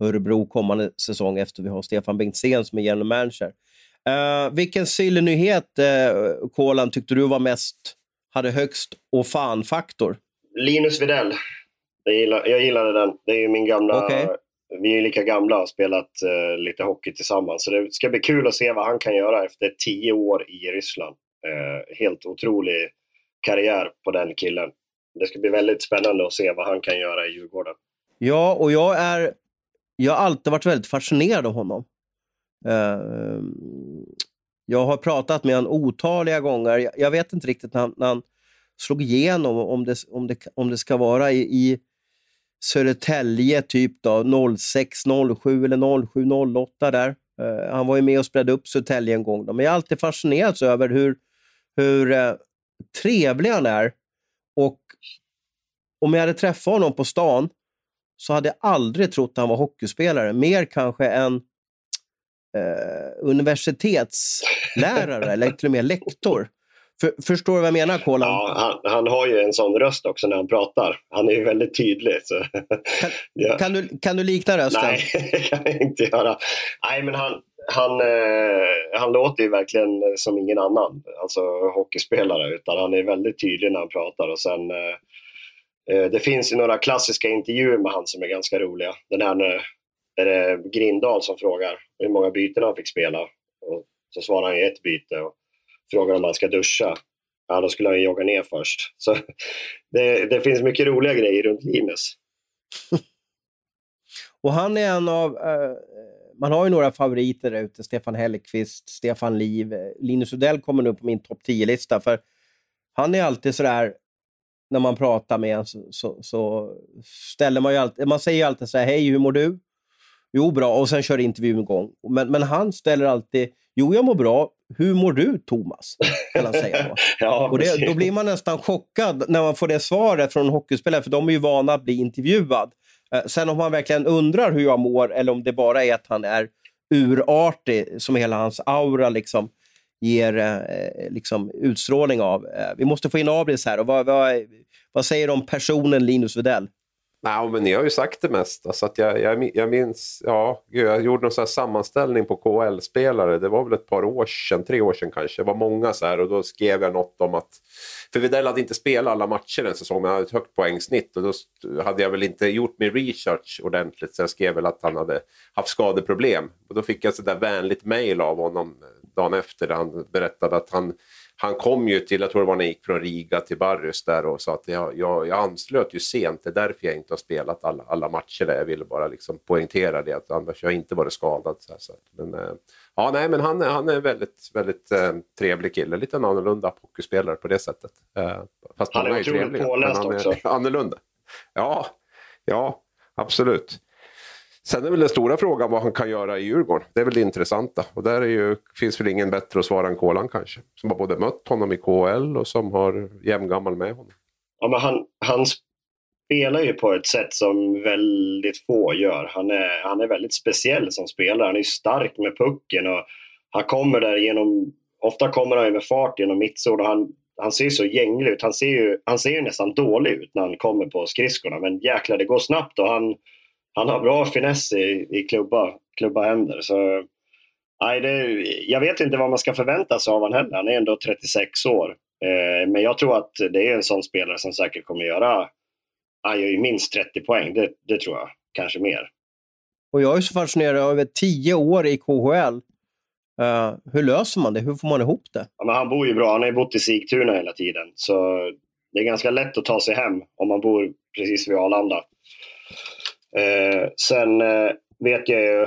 Örebro kommande säsong efter vi har Stefan Bengtzén som är general manager. Uh, vilken sillynyhet, uh, eh, Kolan, tyckte du var mest, hade högst och fan-faktor? Linus Widell. Jag, gillar, jag gillade den. Det är ju min gamla... Okay. Vi är lika gamla och har spelat uh, lite hockey tillsammans. Så det ska bli kul att se vad han kan göra efter tio år i Ryssland. Uh, helt otrolig karriär på den killen det ska bli väldigt spännande att se vad han kan göra i Djurgården. Ja, och jag är... Jag har alltid varit väldigt fascinerad av honom. Uh, jag har pratat med honom otaliga gånger. Jag, jag vet inte riktigt när han, när han, slog igenom, om det, om det, om det ska vara i, i Södertälje typ då, 06, 07 eller 07, 08 där. Uh, han var ju med och spred upp Södertälje en gång. Då. Men jag har alltid fascinerats över hur, hur uh, trevlig han är och om jag hade träffat honom på stan så hade jag aldrig trott att han var hockeyspelare. Mer kanske en eh, universitetslärare eller till och med lektor. För, förstår du vad jag menar, Kolan? Ja, han, han, har ju en sån röst också när han pratar. Han är ju väldigt tydlig. Kan, ja. kan, du, kan du likna rösten? Nej, det kan jag inte göra. Nej, men han, han, eh, han låter ju verkligen som ingen annan, alltså hockeyspelare, utan han är väldigt tydlig när han pratar. Och sen, eh, eh det finns ju några klassiska intervjuer med han som är ganska roliga. Den här när är det Grindal som frågar hur många byten han fick spela. Och så svarar han ett byte och frågar om han ska duscha. Ja, då skulle han jogga ner först. Så det, det finns mycket roliga grejer runt Linus. och han är en av Uh, man har ju några favoriter där ute. Stefan Hellqvist, Stefan Liv. Linus Udell kommer nu på min topp 10-lista. För han är alltid sådär, när man pratar med honom så, så, så, ställer man ju alltid, man säger ju alltid så här, hej hur mår du? Jo, bra. Och sen kör intervjun igång. Men, men han ställer alltid, jo jag mår bra. Hur mår du Thomas? Kan säga då. ja, och det, då blir man nästan chockad när man får det svaret från hockeyspelare, för de är ju vana att bli intervjuad. Eh, sen om man verkligen undrar hur jag mår eller om det bara är att han är urartig, som hela hans aura liksom ger eh, liksom utstrålning av. Eh, vi måste få in Abris här. Och vad, vad, vad säger du om personen Linus Widell? Nej, men ni har ju sagt det mesta. Så att jag, jag, jag minns, ja, jag gjorde någon så sammanställning på KHL-spelare. Det var väl ett par år sedan, tre år sedan kanske. Det var många så här och då skrev jag något om att... För Widell hade inte spelat alla matcher den säsongen, men han hade ett högt poängsnitt. Och då hade jag väl inte gjort min research ordentligt, så jag skrev väl att han hade haft skadeproblem. Och då fick jag ett där vänligt mail av honom eh, dagen efter där han berättade att han han kom ju till, jag tror det var när han gick från Riga till Barrys där och sa att jag, jag, jag anslöt ju sent, det är därför jag inte har spelat alla, alla matcher där. Jag ville bara liksom poängtera det, att annars jag inte varit skadad. Så här, så. Men, äh, ja, nej, men han, han är väldigt, väldigt äh, trevlig kille, lite en annorlunda hockeyspelare på det sättet. Äh, fast han är, är otroligt påläst också. Annorlunda. Ja, ja, absolut. Sen är väl den stora frågan vad han kan göra i Djurgården. Det är väl det intressanta. Och där är ju, finns väl ingen bättre att svara än Kolan kanske. Som har både mött honom i KHL och som har jämngammal med honom. Ja, men han, han spelar ju på ett sätt som väldigt få gör. Han är, han är väldigt speciell som spelare. Han är stark med pucken och han kommer där genom... Ofta kommer han med fart genom mittzon och han, han ser så gänglig ut. Han ser ju han ser nästan dålig ut när han kommer på skridskorna. Men jäklar, det går snabbt och han han har bra finess i, i klubba, klubba händer. Så, nej, det, jag vet inte vad man ska förvänta sig av honom heller. Han är ändå 36 år. Eh, men jag tror att det är en sån spelare som säkert kommer göra han gör ju minst 30 poäng, det, det tror jag. Kanske mer. Och jag är så fascinerad över tio år i KHL. Uh, eh, hur löser man det? Hur får man ihop det? Ja, men han bor ju bra. Han har ju bott i Sigtuna hela tiden. Så det är ganska lätt att ta sig hem om man bor precis vid Arlanda. Eh, sen eh, vet jag ju,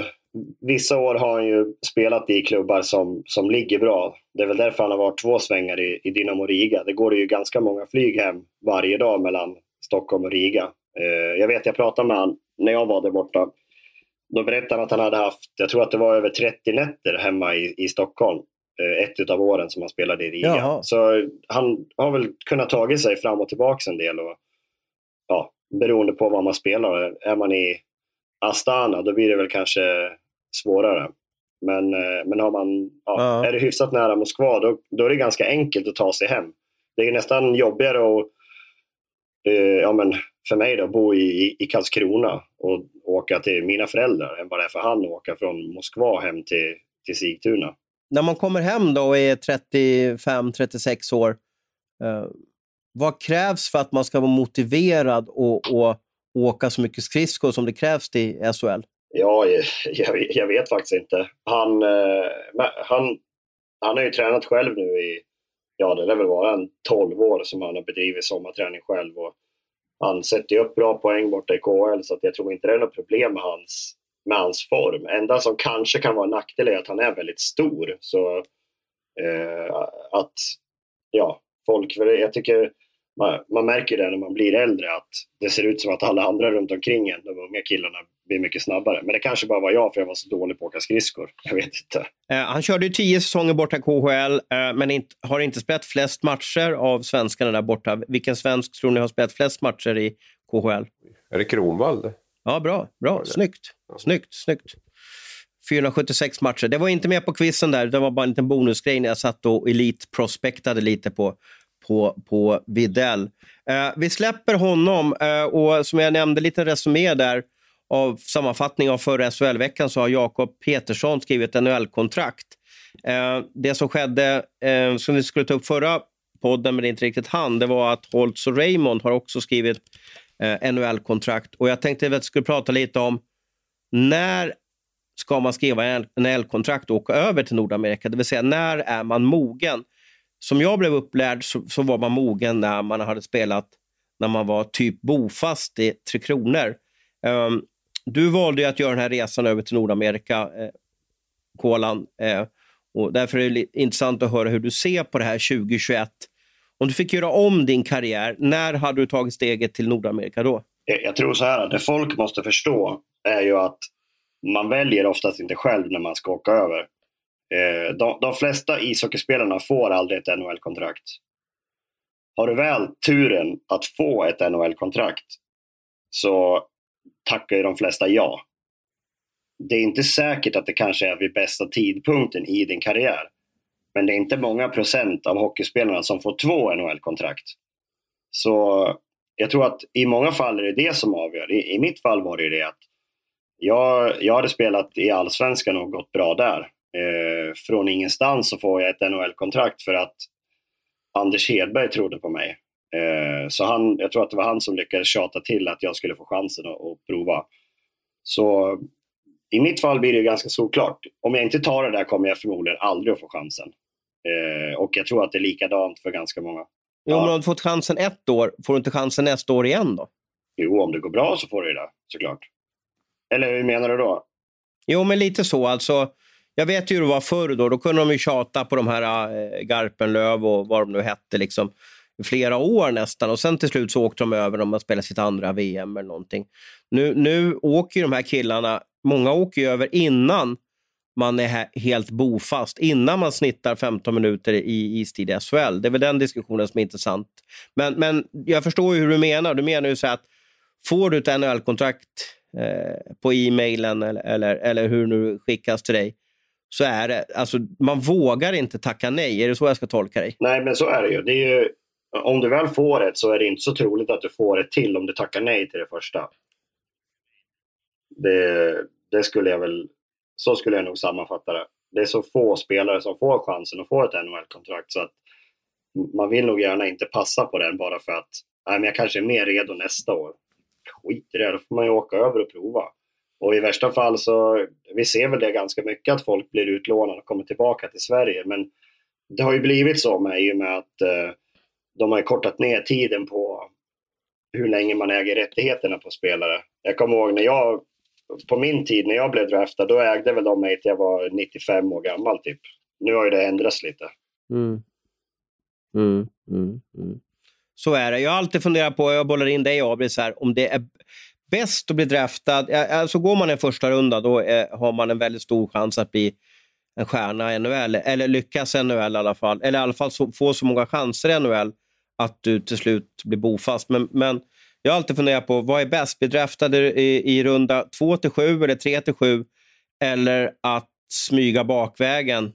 vissa år har han ju spelat i klubbar som, som ligger bra. Det är väl därför han har varit två svängar i, i Dynamo Riga. Det går ju ganska många flyg hem varje dag mellan Stockholm och Riga. Eh, jag vet, jag pratade med honom när jag var där borta. Då berättade han att han hade haft, jag tror att det var över 30 nätter hemma i, i Stockholm. Eh, ett av åren som han spelade i Riga. Jaha. Så han har väl kunnat ta sig fram och tillbaka en del. Och, ja, beroende på vad man spelar. Är man i Astana då blir det väl kanske svårare. Men, eh, men har man, ja, ja. är det hyfsat nära Moskva då, då är det ganska enkelt att ta sig hem. Det är nästan jobbigare att, eh, ja, men för mig då, bo i, i Karlskrona och åka till mina föräldrar än vad det är för han att åka från Moskva hem till, till Sigtuna. När man kommer hem då och är 35-36 år, eh, vad krävs för att man ska vara motiverad och, och åka så mycket skridskor som det krävs till SHL? Ja, jag, jag vet faktiskt inte. Han, eh, han, han har ju tränat själv nu i, ja det lär väl vara en 12 år som han har bedrivit sommarträning själv. Och han sätter ju upp bra poäng borta i KHL så att jag tror inte det är något problem med hans, med hans form. Enda som kanske kan vara en nackdel är att han är väldigt stor. Så eh, att, ja, folk, jag tycker man, man märker det när man blir äldre att det ser ut som att alla andra runt omkring en, de unga killarna, blir mycket snabbare. Men det kanske bara var jag för jag var så dålig på att åka skridskor. Jag vet inte. Eh, han körde ju tio säsonger borta i KHL, eh, men inte, har inte spelat flest matcher av svenskarna där borta. Vilken svensk tror ni har spelat flest matcher i KHL? Är det Kronwall? Ja, bra. bra. Snyggt. Snyggt, snyggt. 476 matcher. Det var inte med på quizen där, det var bara en liten bonusgrej när jag satt och elitprospektade lite på på, på Videll. Eh, vi släpper honom eh, och som jag nämnde, lite resumé där av sammanfattning av förra SHL-veckan så har Jakob Petersson skrivit NHL-kontrakt. Eh, det som skedde, eh, som vi skulle ta upp förra podden, men det är inte riktigt han, det var att Holtz och Raymond har också skrivit eh, NHL-kontrakt. Och jag tänkte att vi skulle prata lite om när ska man skriva NHL-kontrakt och åka över till Nordamerika? Det vill säga, när är man mogen? Som jag blev upplärd så, så, var man mogen när man hade spelat när man var typ bofast i Tre Kronor. Um, du valde att göra den här resan över till Nordamerika, eh, Kolan. Eh, och därför är det intressant att höra hur du ser på det här 2021. Om du fick göra om din karriär, när hade du tagit steget till Nordamerika då? Jag tror så här, det folk måste förstå är ju att man väljer oftast inte själv när man ska åka över. Eh, de, de flesta ishockeyspelarna får aldrig ett NHL-kontrakt. Har du väl turen att få ett NHL-kontrakt så tackar ju de flesta ja. Det är inte säkert att det kanske är vid bästa tidpunkten i din karriär. Men det är inte många procent av hockeyspelarna som får två NHL-kontrakt. Så jag tror att i många fall är det det som avgör. I, i mitt fall var det ju det att jag, jag hade spelat i Allsvenskan och gått bra där. Eh, från ingenstans så får jag ett NHL-kontrakt för att Anders Hedberg trodde på mig. Eh, så han, jag tror att det var han som lyckades tjata till att jag skulle få chansen att, att prova. Så i mitt fall blir det ganska såklart. Om jag inte tar det där kommer jag förmodligen aldrig att få chansen. Eh, och jag tror att det är likadant för ganska många. Jo, men om du fått chansen ett år, får du inte chansen nästa år igen då? Jo, om det går bra så får du det, såklart. Eller hur menar du då? Jo, men lite så. Alltså, jag vet ju hur det var förr. Då, då kunde de ju tjata på de här äh, Garpenlöv och vad de nu hette. Liksom, i flera år nästan. Och sen till slut så åkte de över dem man spelade sitt andra VM eller någonting. Nu, nu åker ju de här killarna, många åker ju över innan man är helt bofast, innan man snittar 15 minuter i istid i SHL. Det är väl den diskussionen som är intressant. Men, men jag förstår ju hur du menar. Du menar ju så att får du ett NHL-kontrakt eh, på e-mailen eller, eller, eller hur nu skickas till dig, så är det, alltså, man vågar inte tacka nej. Är det så jag ska tolka dig? Nej, men så är det ju. Det är ju om du väl får ett så är det inte så troligt att du får ett till om du tackar nej till det första. Det, det skulle jag väl, så skulle jag nog sammanfatta det. Det är så få spelare som får chansen att få ett NHL-kontrakt så att man vill nog gärna inte passa på den bara för att nej, men jag kanske är mer redo nästa år. Skit i det, då får man ju åka över och prova. Och i värsta fall så, vi ser väl det ganska mycket att folk blir utlånade och kommer tillbaka till Sverige. Men det har ju blivit så med, i och med att eh, de har kortat ner tiden på hur länge man äger rättigheterna på spelare. Jag kommer ihåg när jag, på min tid när jag blev draftad, då ägde väl de mig till jag var 95 år gammal typ. Nu har ju det ändrats lite. Mm. Mm, mm, mm. så är det. Jag har alltid funderat på, jag bollar in dig Abris här, om det är bäst att bli draftad. Alltså går man en första runda då är, har man en väldigt stor chans att bli en stjärna i NHL, eller lyckas i NHL i alla fall. Eller i alla fall så, få så många chanser i NHL att du till slut blir bofast. Men, men jag har alltid funderat på vad är bäst? Bli draftad i, i runda 2 till 7 eller 3 till 7 eller att smyga bakvägen,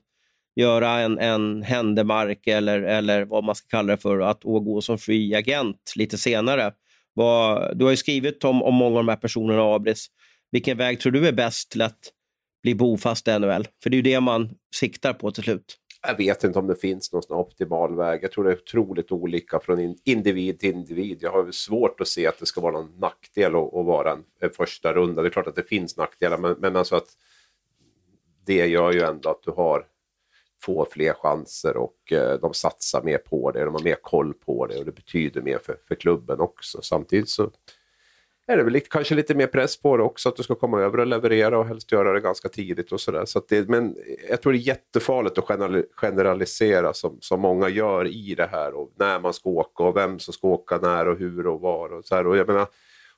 göra en, en händemark eller, eller vad man ska kalla det för, att gå som free agent lite senare. Vad, du har ju skrivit om, om många av de här personerna, Abris. Vilken väg tror du är bäst till att bli bofast i NHL? För det är ju det man siktar på till slut. Jag vet inte om det finns någon optimal väg. Jag tror det är otroligt olika från individ till individ. Jag har svårt att se att det ska vara någon nackdel att, att vara en, en, första runda. Det är klart att det finns nackdelar, men, men alltså att det gör ju ändå att du har får fler chanser och eh, de satsar mer på det. De har mer koll på det och det betyder mer för, för klubben också. Samtidigt så är det väl lite, kanske lite mer press på det också, att du ska komma över och leverera och helst göra det ganska tidigt och sådär. Så, men jag tror det är jättefarligt att generalisera som, som många gör i det här och när man ska åka och vem som ska åka när och hur och var. Och så här. Och jag menar,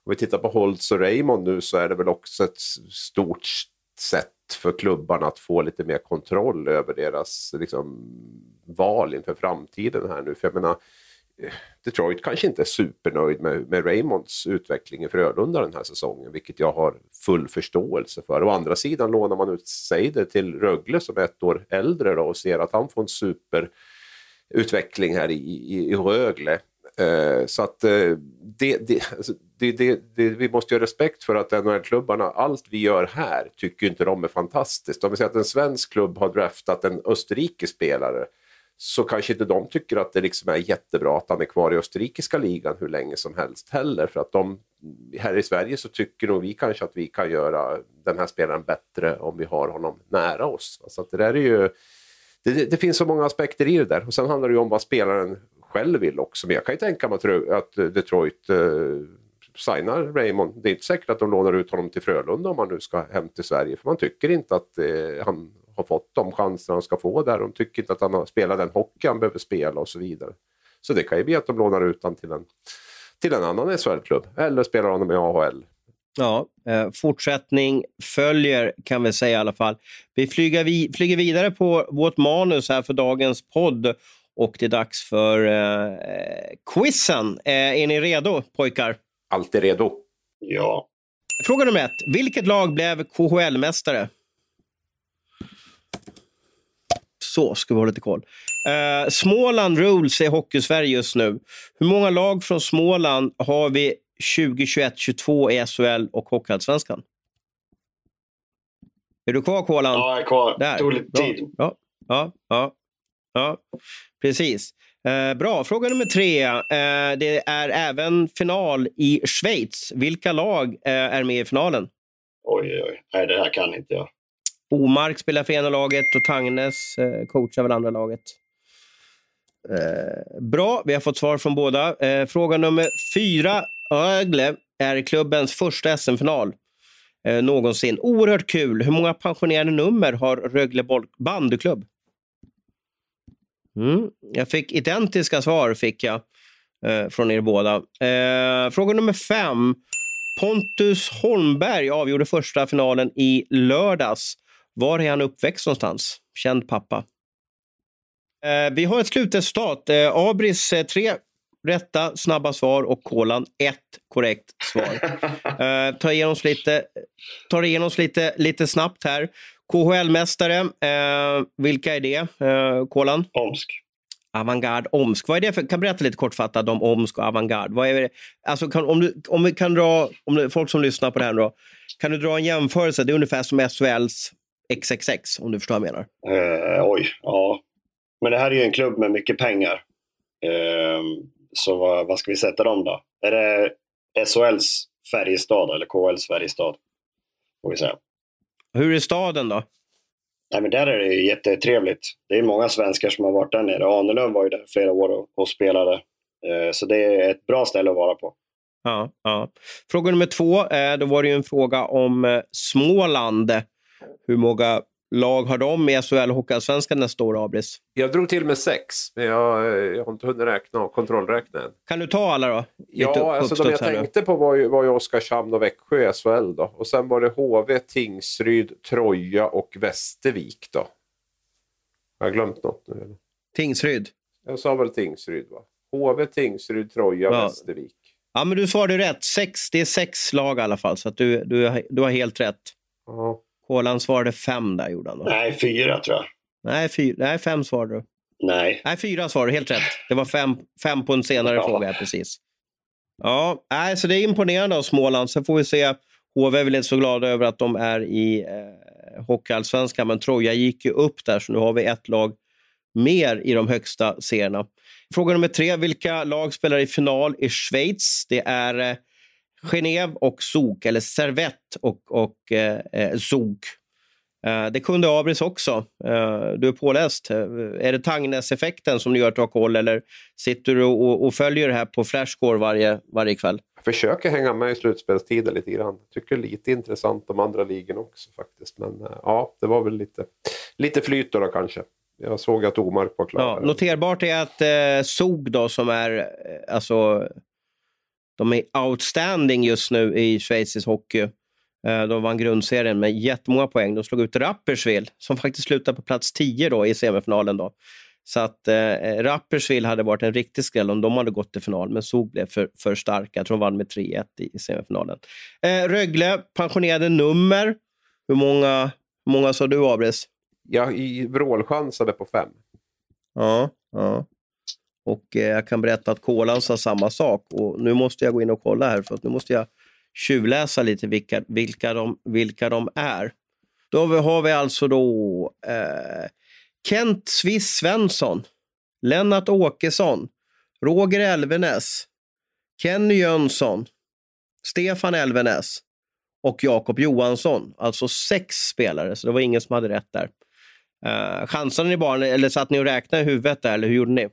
om vi tittar på Holtz och Raymond nu så är det väl också ett stort sätt för klubbarna att få lite mer kontroll över deras liksom, val inför framtiden här nu. För jag menar, eh, Detroit kanske inte är supernöjd med, med Raymonds utveckling i Frölunda den här säsongen, vilket jag har full förståelse för. Å andra sidan lånar man ut Seider till Rögle som är ett år äldre då, och ser att han får en superutveckling här i, i, i Rögle. Eh, så att eh, det, det, alltså, det, det, vi måste ju ha respekt för att NHL-klubbarna, allt vi gör här tycker inte de är fantastiskt. Om vi säger att en svensk klubb har draftat en österrikisk spelare så kanske inte de tycker att det liksom är jättebra att han är kvar i österrikiska ligan hur länge som helst heller. För att de, här i Sverige så tycker nog vi kanske att vi kan göra den här spelaren bättre om vi har honom nära oss. Så att det där är ju... Det, det, finns så många aspekter i det där. Och sen handlar det ju om vad spelaren själv vill också. Men jag kan ju tänka mig att Detroit eh, signar Raymond. Det är inte säkert att de lånar ut honom till Frölunda om han nu ska hem till Sverige. För man tycker inte att eh, han har fått de chanser han ska få där. De tycker inte att han har spelat den hockey han behöver spela och så vidare. Så det kan ju bli att de lånar ut honom till en, till en annan SHL-klubb eller spelar honom i AHL. Ja, eh, fortsättning följer kan vi säga i alla fall. Vi flyger, vi flyger vidare på vårt manus här för dagens podd och det är dags för eh, eh quizen. Eh, är ni redo pojkar? Alltid redo. Ja. Fråga nummer ett. Vilket lag blev KHL-mästare? Så ska vi ha lite koll. Uh, Småland Rules i Hockeysverige just nu. Hur många lag från Småland har vi 2021-22 i SHL och Hockeyallsvenskan? Är du kvar, Kolan? Ja, jag är kvar. Där. tog lite tid. Ja, ja, ja, ja. precis. Eh, bra. Fråga nummer tre. Eh, det är även final i Schweiz. Vilka lag eh, är med i finalen? Oj, oj, oj. Nej, det här kan inte jag. Omark spelar för ena laget och Tangnes eh, coachar väl andra laget. Eh, bra, vi har fått svar från båda. Fråga nummer fyra. Rögle är klubbens första SM-final eh, någonsin. Oerhört kul. Hur många pensionerade nummer har Rögle bandyklubb? Mm. Jag fick identiska svar fick jag eh, från er båda. Eh, fråga nummer fem. Pontus Holmberg avgjorde första finalen i lördags. Var är han uppväxt någonstans? Känd pappa. Eh, vi har ett slutresultat. Eh, Abris eh, tre rätta snabba svar och Kolan ett korrekt svar. Eh, ta igenom oss lite, tar igenom oss lite, lite snabbt här. KHL-mästare, eh, vilka är det? Eh, Kolan? Omsk. Avantgarde Omsk. Vad är det för, kan berätta lite kortfattat om Omsk och Avantgarde? Vad är det? Alltså kan, om, du, om vi kan dra, om det, folk som lyssnar på det här då, kan du dra en jämförelse? Det är ungefär som SHLs XXX om du förstår vad jag menar. Eh, oj, ja. Men det här är ju en klubb med mycket pengar. Eh, så vad, vad ska vi sätta dem då? Är det SHLs Färjestad eller KHLs Färjestad? Får vi säga. Hur är staden då? Nej, men där är det jättetrevligt. Det är många svenskar som har varit där nere. Ahnelöv var ju där flera år och, och spelade. Eh, så det är ett bra ställe att vara på. Ja, ja. Fråga nummer två, då var det ju en fråga om eh, Småland. Hur många lag har de i SHL och Hockeyallsvenskan nästa år, Abris? Jag drog till med sex, men jag, jag har inte hunnit räkna och kontrollräkna än. Kan du ta alla då? Lite Ja, alltså de jag tänkte på var ju, var ju Oskarshamn och Växjö i SHL då. Och sen var det HV, Tingsryd, Troja och Västervik då. Har jag glömt något nu? eller? Tingsryd. Jag sa väl Tingsryd va? HV, Tingsryd, Troja, Ja. Västervik. Ja, men du svarade rätt. Sex, det är sex lag i alla fall, så att du, du, du har helt rätt. Ja. Kolan svarade fem där, gjorde han. Då. Nej, fyra tror jag. Nej, fyra, nej, fem svarade du. Nej. Nej, fyra svarade helt rätt. Det var fem, fem på en senare Ja. fråga, precis. Ja, nej, så det är imponerande av Småland. Sen får vi se. HV är väl inte så glada över att de är i eh, Hockeyallsvenskan, men Troja gick ju upp där, så nu har vi ett lag mer i de högsta serierna. Fråga nummer tre. Vilka lag spelar i final i Schweiz? Det är eh, Genève och Zug, eller Servette och, och eh, eh, Zug. Eh, det kunde Abris också. Eh, du är påläst. Är det Tangnes-effekten som gör att du har koll eller sitter du och, och följer det här på Flashscore varje, varje kväll? Jag försöker hänga med i slutspelstiden lite grann. Tycker lite intressant om andra ligorna också faktiskt. Men ja, det var väl lite, lite flyt då, då kanske. Jag såg att Omark var klar. Ja, noterbart är att eh, Zug då som är alltså de är outstanding just nu i schweizisk hockey. Eh, de vann grundserien med jättemånga poäng. De slog ut Rapperswil som faktiskt slutade på plats 10 då i semifinalen. Då. Så att eh, Rapperswil hade varit en riktig skräll om de hade gått till final, men Zug blev för, för starka. Jag tror de vann med 3-1 i, i semifinalen. Eh, Rögle, pensionerade nummer. Hur många, hur många sa du, Abres? Jag vrålchansade på fem. Ja, ja. Och eh, jag kan berätta att Kolan sa samma sak. Och nu måste jag gå in och kolla här för att nu måste jag tjuvläsa lite vilka, vilka, de, vilka de är. Då har vi, har vi alltså då eh, Kent Sviss Svensson, Lennart Åkesson, Roger Elvenäs, Kenny Jönsson, Stefan Elvenäs och Jakob Johansson. Alltså sex spelare, så det var ingen som hade rätt där. Eh, uh, chansade ni bara, eller satt ni och räknade i huvudet där, eller hur gjorde ni?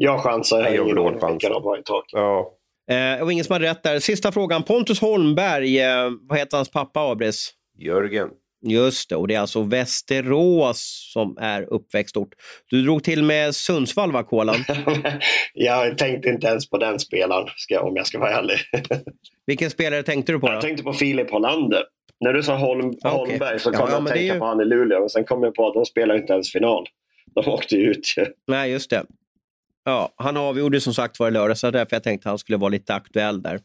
Jag chansar. Jag har Jag ingen aning vilka de har i tak. Ja, Eh, och ingen som hade rätt där. Sista frågan. Pontus Holmberg, eh, vad heter hans pappa, Abris? Jörgen. Just det, och det är alltså Västerås som är uppväxtort. Du drog till med Sundsvall, va, Kolan? jag tänkte inte ens på den spelaren, ska jag, om jag ska vara ärlig. Vilken spelare tänkte du på Jag då? tänkte på Filip Hollander. När du sa Holm, Ja, okej. Holmberg så kom ja, jag att men tänka ju- på han i Luleå. Och sen kom jag på att de spelar inte ens final. De åkte ju ut. Nej, just det. Ja, han avgjorde som sagt var i lördags, därför jag tänkte att han skulle vara lite aktuell där.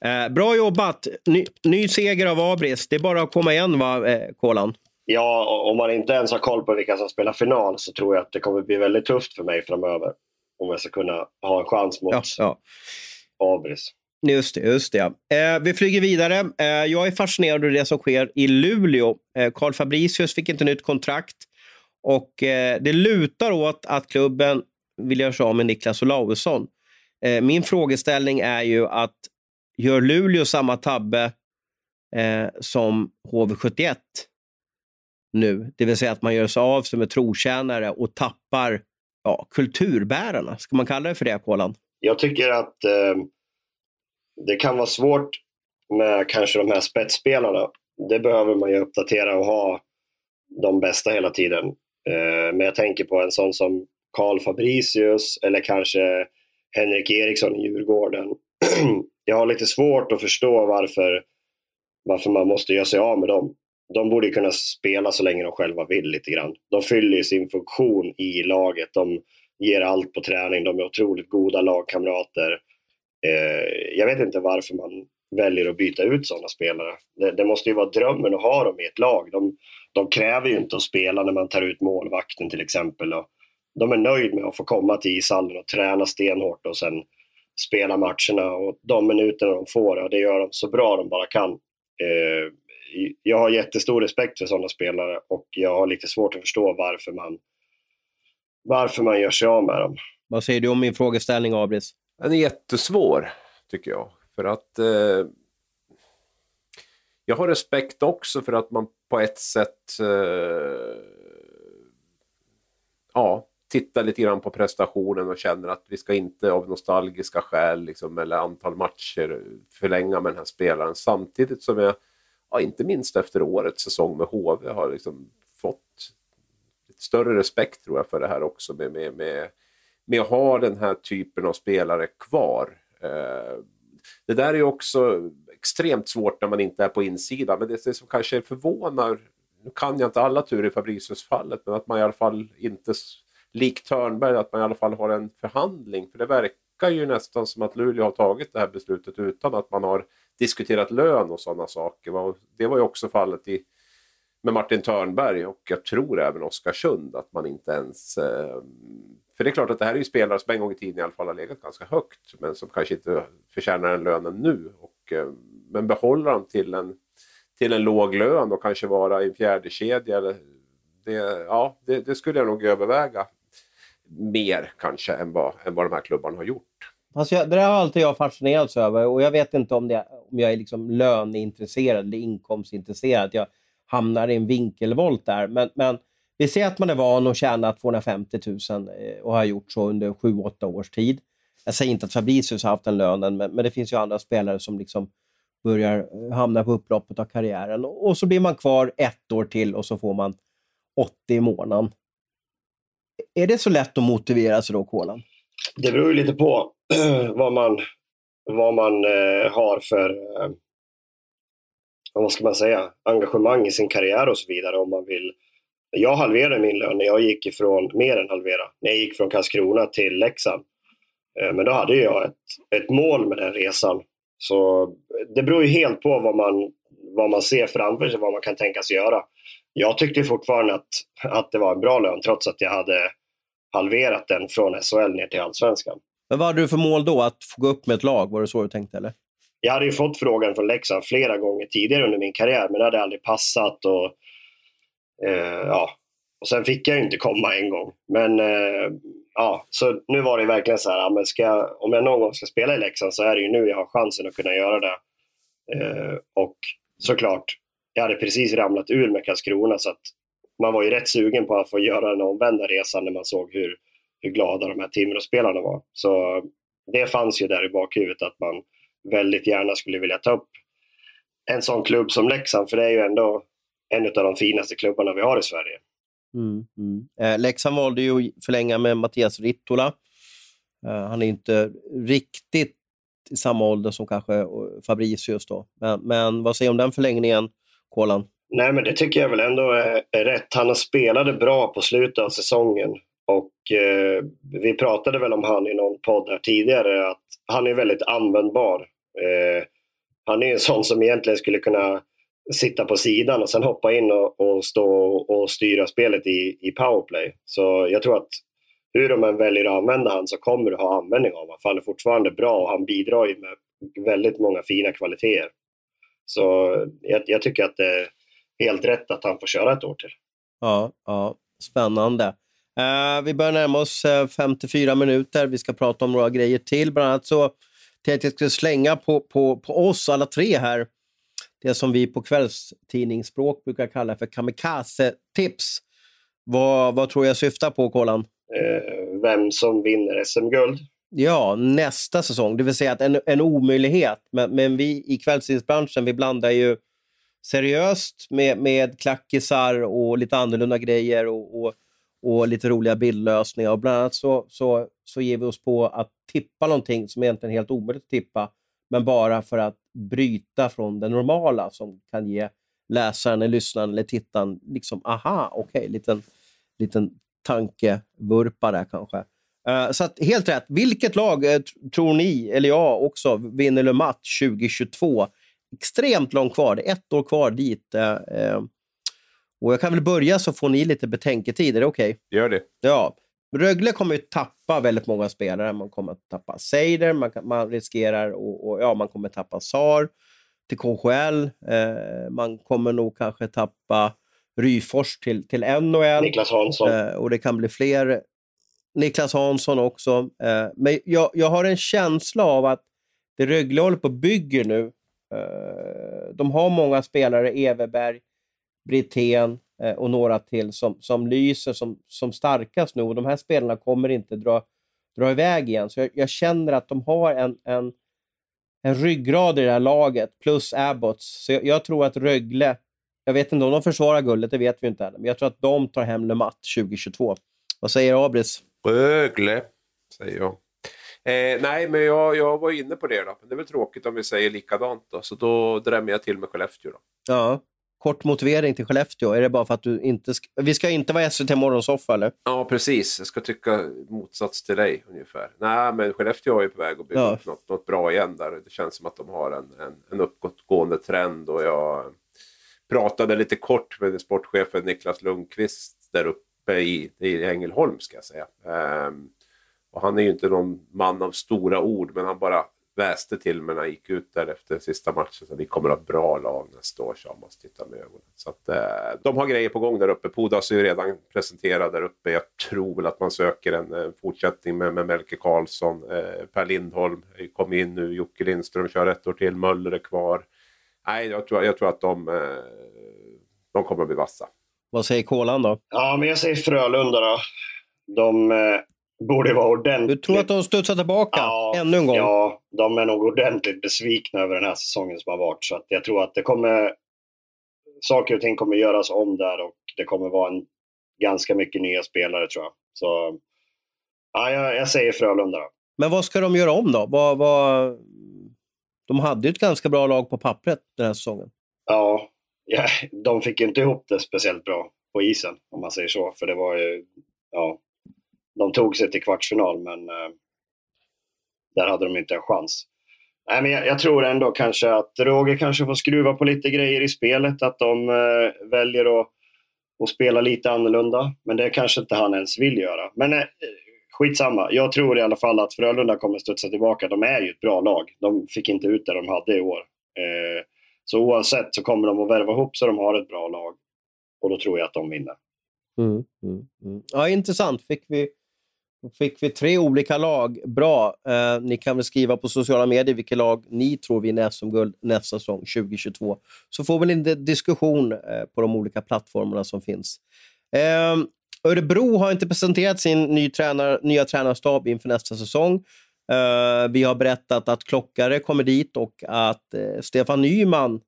Eh, bra jobbat! Ny, ny, seger av Abris. Det är bara att komma igen, va, eh, Kolan? Ja, om man inte ens har koll på vilka som spelar final så tror jag att det kommer bli väldigt tufft för mig framöver. Om jag ska kunna ha en chans mot ja, ja. Abris. Just det. Just det. Eh, vi flyger vidare. Eh, jag är fascinerad av det som sker i Luleå. Eh, Carl Fabricius fick inte nytt kontrakt. Och eh, Det lutar åt att klubben vill göra sig av med Niklas Olausson. Eh, min frågeställning är ju att gör Luleå samma tabbe eh, som HV71 nu? Det vill säga att man gör sig av sig med trotjänare och tappar ja, kulturbärarna. Ska man kalla det för det, Kolan? Jag tycker att eh, det kan vara svårt med kanske de här spetsspelarna. Det behöver man ju uppdatera och ha de bästa hela tiden. Eh, men jag tänker på en sån som Karl Fabricius eller kanske Henrik Eriksson i Djurgården. jag har lite svårt att förstå varför, varför man måste göra sig av med dem. De borde kunna spela så länge de själva vill lite grann. De fyller sin funktion i laget. De ger allt på träning. De är otroligt goda lagkamrater. Eh, jag vet inte varför man väljer att byta ut sådana spelare. Det, det, måste ju vara drömmen att ha dem i ett lag. De, de kräver ju inte att spela när man tar ut målvakten till exempel. Och de är nöjda med att få komma till ishallen och träna stenhårt och sen spela matcherna. Och de minuterna de får, det gör de så bra de bara kan. Eh, jag har jättestor respekt för sådana spelare och jag har lite svårt att förstå varför man, varför man gör sig av med dem. Vad säger du om min frågeställning, Abris? Den är jättesvår, tycker jag. För att eh, jag har respekt också för att man på ett sätt eh, ja, tittar lite grann på prestationen och känner att vi ska inte av nostalgiska skäl liksom, eller antal matcher förlänga med den här spelaren. Samtidigt som jag, ja, inte minst efter årets säsong med HV, har liksom fått större respekt tror jag för det här också med, med, med, med att ha den här typen av spelare kvar. Eh, det där är ju också extremt svårt när man inte är på insidan, men det, det som kanske förvånar, nu kan jag inte alla turer i Fabricius-fallet, men att man i alla fall inte, likt Törnberg, att man i alla fall har en förhandling. För det verkar ju nästan som att Luleå har tagit det här beslutet utan att man har diskuterat lön och sådana saker. Det var ju också fallet i, med Martin Törnberg och jag tror även Oskarsund, att man inte ens eh, för det är klart att det här är ju spelare som en gång i tiden i alla fall har legat ganska högt men som kanske inte förtjänar den lönen nu. Och, eh, men behåller dem till en, till en låg lön och kanske vara i en fjärde kedja eller det, ja, det, det, skulle jag nog överväga mer kanske än vad, än vad de här klubbarna har gjort. Alltså jag, det där har alltid jag fascinerats över och jag vet inte om, det, om jag är liksom löneintresserad eller inkomstintresserad. Jag hamnar i en vinkelvolt där. Men, men vi ser att man är van att tjäna 250 000 eh, och har gjort så under 7-8 års tid. Jag säger inte att Fabricius har haft den lönen, men, men det finns ju andra spelare som liksom börjar eh, hamna på upploppet av karriären. Och så blir man kvar ett år till och så får man 80 i månaden. Är det så lätt att motivera sig då, Kolan? Det beror ju lite på vad man, vad man eh, har för eh, vad ska man säga, engagemang i sin karriär och så vidare. Om man vill jag halverade min lön när jag gick ifrån, mer än halvera, när jag gick från Karlskrona till Leksand. Eh, men då hade jag ett, ett mål med den resan. Så det beror ju helt på vad man, vad man ser framför sig, vad man kan tänkas göra. Jag tyckte fortfarande att, att det var en bra lön trots att jag hade halverat den från SHL ner till Allsvenskan. Men vad hade du för mål då? Att få gå upp med ett lag? Var det så du tänkte? Eller? Jag hade ju fått frågan från Leksand flera gånger tidigare under min karriär, men det hade aldrig passat. Och Eh, ja. Och sen fick jag inte komma en gång. Men eh, ja, så nu var det verkligen så här, men ska jag, om jag någon gång ska spela i Leksand så är det ju nu jag har chansen att kunna göra det. Eh, och såklart, jag hade precis ramlat ur med Karlskrona så att man var ju rätt sugen på att få göra den omvända resan när man såg hur, hur glada de här Timrå-spelarna var. Så det fanns ju där i bakhuvudet att man väldigt gärna skulle vilja ta upp en sån klubb som Leksand, för det är ju ändå en av de finaste klubbarna vi har i Sverige. Mm, mm. Eh, Leksand valde ju att förlänga med Mattias Rittola. Eh, han är inte riktigt i samma ålder som kanske eh, Fabricius. Då. Men, men vad säger du om den förlängningen, Kolan? Nej, men det tycker jag väl ändå är, är rätt. Han spelade bra på slutet av säsongen. Och eh, Vi pratade väl om han i någon podd här tidigare, att han är väldigt användbar. Eh, han är en sån som egentligen skulle kunna sitta på sidan och sen hoppa in och, och stå och styra spelet i, i powerplay. Så jag tror att hur de än väljer att använda han så kommer du ha användning av honom. För han är fortfarande bra och han bidrar ju med väldigt många fina kvaliteter. Så jag, jag tycker att det är helt rätt att han får köra ett år till. Ja, ja spännande. Uh, vi börjar närma oss uh, eh, 54 minuter. Vi ska prata om några grejer till. Bland annat så tänkte jag skulle slänga på, på, på oss alla tre här det som vi på kvällstidningsspråk brukar kalla för kamikaze-tips. Vad, vad tror jag syftar på, Kolan? Eh, vem som vinner SM-guld. Ja, nästa säsong. Det vill säga att en, en omöjlighet. Men, men vi i kvällstidningsbranschen, vi blandar ju seriöst med, med klackisar och lite annorlunda grejer och, och, och lite roliga bildlösningar. Och bland annat så, så, så ger vi oss på att tippa någonting som egentligen är helt omöjligt att tippa, men bara för att bryta från det normala som kan ge läsaren, eller lyssnaren eller tittaren liksom, aha, okej, okay, liten, liten tankevurpa där kanske. Uh, så att, helt rätt. Vilket lag uh, tror ni, eller jag också, vinner Le Match 2022? Extremt långt kvar. Det är ett år kvar dit. Uh, och jag kan väl börja så får ni lite betänketid. Är det okej? Okay? Gör det. Ja. Rögle kommer ju tappa väldigt många spelare. Man kommer att tappa Seider, man, man riskerar och, och, ja, man kommer tappa Sar till KHL. Eh, man kommer nog kanske tappa Ryfors till, till NHL. Niklas Hansson. Eh, och det kan bli fler. Niklas Hansson också. Eh, men jag, jag har en känsla av att det Rögle håller på och bygger nu, eh, de har många spelare, Everberg, Brithén, Eh, och några till som, som lyser som, som starkast nu. Och de här spelarna kommer inte dra, dra iväg igen. Så jag, jag känner att de har en, en, en ryggrad i det här laget, plus Abbots. Så jag, jag, tror att Rögle, jag vet inte om de försvarar guldet, det vet vi inte än. Men jag tror att de tar hem Le Mat 2022. Vad säger Abris? Rögle, säger jag. Eh, nej, men jag, jag var inne på det. Då. Det är väl tråkigt om vi säger likadant. Då. Så då drämmer jag till med Skellefteå. Då. Ja, kort motivering till Skellefteå? Är det bara för att du inte... Ska... Vi ska inte vara SVT Morgonsoffa, eller? Ja, precis. Jag ska tycka motsats till dig ungefär. Nej, men Skellefteå är ju på väg att bygga ja. upp något, något bra igen där. Det känns som att de har en, en, en uppåtgående trend och jag pratade lite kort med sportchefen Niklas Lundqvist där uppe i, i Ängelholm, ska jag säga. Um, och han är ju inte någon man av stora ord, men han bara väste till mig när jag gick ut där efter sista matchen. Så vi kommer att ha bra lag nästa år, så man måste titta med ögonen. Så att, eh, de har grejer på gång där uppe. Pudas är ju redan presenterad där uppe. Jag tror väl att man söker en en fortsättning med, med Melke Karlsson. Eh, per Lindholm kom in nu. Jocke Lindström kör ett år till. Möller är kvar. Nej, jag tror, jag tror att de, eh, de kommer att bli vassa. Vad säger Kolan då? Ja, men jag säger Frölunda då. De eh, borde vara ordentligt... Du tror att de studsar tillbaka ja, ännu en gång? Ja, de är nog ordentligt besvikna över den här säsongen som har varit. Så att jag tror att det kommer... Saker och ting kommer göras om där och det kommer vara en, ganska mycket nya spelare tror jag. Så ja, jag, jag säger Frölunda. Då. Men vad ska de göra om då? Vad, vad... De hade ju ett ganska bra lag på pappret den här säsongen. Ja, ja, de fick ju inte ihop det speciellt bra på isen om man säger så. För det var ju, ja, de tog sig till kvartsfinal men eh, där hade de inte en chans. Nej, men jag, jag, tror ändå kanske att Roger kanske får skruva på lite grejer i spelet, att de eh, väljer att, att spela lite annorlunda. Men det kanske inte han ens vill göra. Men eh, skitsamma, jag tror i alla fall att Frölunda kommer studsa tillbaka. De är ju ett bra lag. De fick inte ut det de hade i år. Eh, så oavsett så kommer de att värva ihop så de har ett bra lag. Och då tror jag att de vinner. Mm, mm, mm. Ja, intressant. Fick vi fick vi tre olika lag. Bra. Eh, ni kan väl skriva på sociala medier vilket lag ni tror vinner SM-guld nästa säsong 2022. Så får vi en diskussion eh, på de olika plattformarna som finns. Eh, Örebro har inte presenterat sin ny tränar, nya tränarstab inför nästa säsong. Eh, vi har berättat att Klockare kommer dit och att eh, Stefan Nyman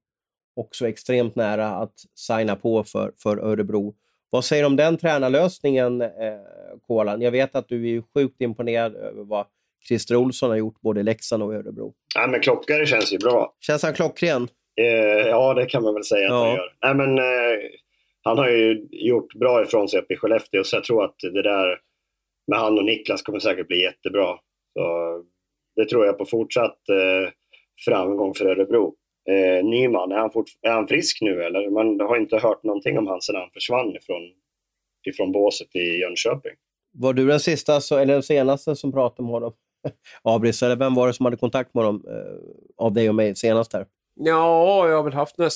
också är extremt nära att signa på för, för Örebro. Vad säger du om den tränarlösningen, eh, Kolan? Jag vet att du är sjukt imponerad över vad Christer Olsson har gjort både i Leksand och i Örebro. Ja, men Klockare känns ju bra. Känns han klockren? Eh, ja, det kan man väl säga att ja. han gör. Nej, men, eh, han har ju gjort bra ifrån sig uppe i Skellefteå, så jag tror att det där med han och Niklas kommer säkert bli jättebra. Så, det tror jag på fortsatt eh, framgång för Örebro. eh, Nyman, är han, fort, är han frisk nu eller? Man har inte hört någonting om han sedan han försvann ifrån, ifrån båset i Jönköping. Var du den sista, så, eller den senaste som pratade med honom? Abris, eller vem var det som hade kontakt med honom eh, av dig och mig senast här? Ja, jag har väl haft en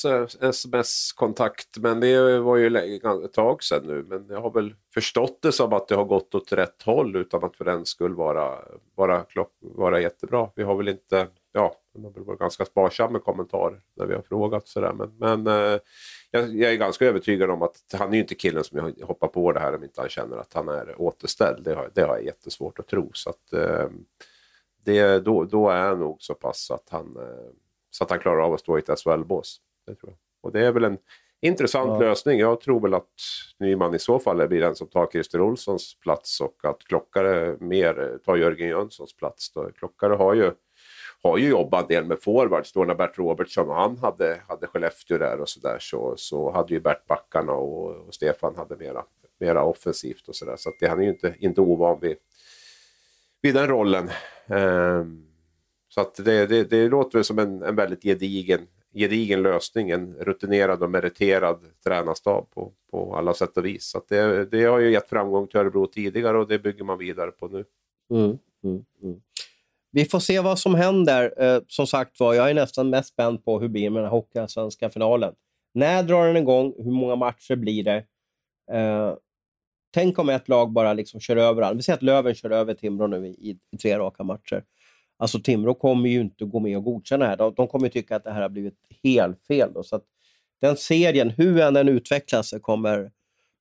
sms-kontakt, men det var ju ett tag sedan nu. Men jag har väl förstått det som att det har gått åt rätt håll utan att för den skull vara, vara, klock, vara jättebra. Vi har väl inte, ja, man har väl varit ganska sparsam med kommentarer när vi har frågat sådär. Men, men eh, jag, jag, är ganska övertygad om att han är ju inte killen som jag hoppar på det här om inte han känner att han är återställd. Det har, det har jag jättesvårt att tro. Så att, eh, det, då, då är han nog så pass att han eh, så att han klarar av att stå i ett SHL-bås. Det tror jag. Och det är väl en intressant ja. lösning. Jag tror väl att Nyman i så fall blir den som tar Christer Olssons plats och att Klockare mer tar Jörgen Jönssons plats. Då. Klockare har ju, har ju jobbat en del med forwards. Då när Bert Robertsson och han hade, hade Skellefteå där och sådär så, så hade ju Bert backarna och, och Stefan hade mera, mera offensivt och sådär. Så att det, han är ju inte, inte ovan vid, vid den rollen. Um, så att det, det, det låter som en, en väldigt gedigen, gedigen lösning. En rutinerad och meriterad tränarstab på, på alla sätt och vis. Så det, det har ju gett framgång till Örebro tidigare och det bygger man vidare på nu. Mm, mm, mm. Vi får se vad som händer. Eh, som sagt var, jag är nästan mest spänd på hur det blir med den här Hockeyallsvenska finalen. När drar den igång? Hur många matcher blir det? Eh, tänk om ett lag bara liksom kör över alla. Vi säger att Löven kör över Timrå nu i, i tre raka matcher. Alltså Timrå kommer ju inte gå med och godkänna det här. De, de kommer tycka att det här har blivit helt fel. Då. Så den serien, hur än den utvecklas, kommer,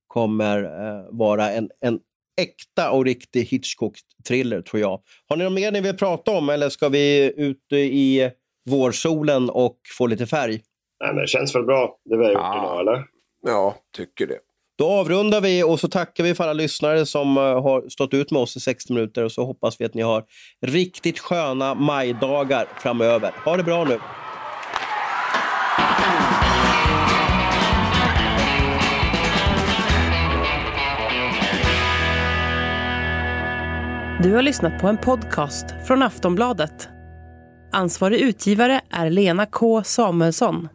kommer eh, vara en, en äkta och riktig Hitchcock-thriller, tror jag. Har ni något mer ni vill prata om eller ska vi ut i vårsolen och få lite färg? Nej, men det känns väl bra, det vi har gjort ja. idag, eller? Ja, tycker det. Då avrundar vi och så tackar vi för alla lyssnare som eh, har stått ut med oss i 60 minuter och så hoppas vi att ni har riktigt sköna majdagar framöver. Ha det bra nu! Du har lyssnat på en podcast från Aftonbladet. Ansvarig utgivare är Lena K Samuelsson.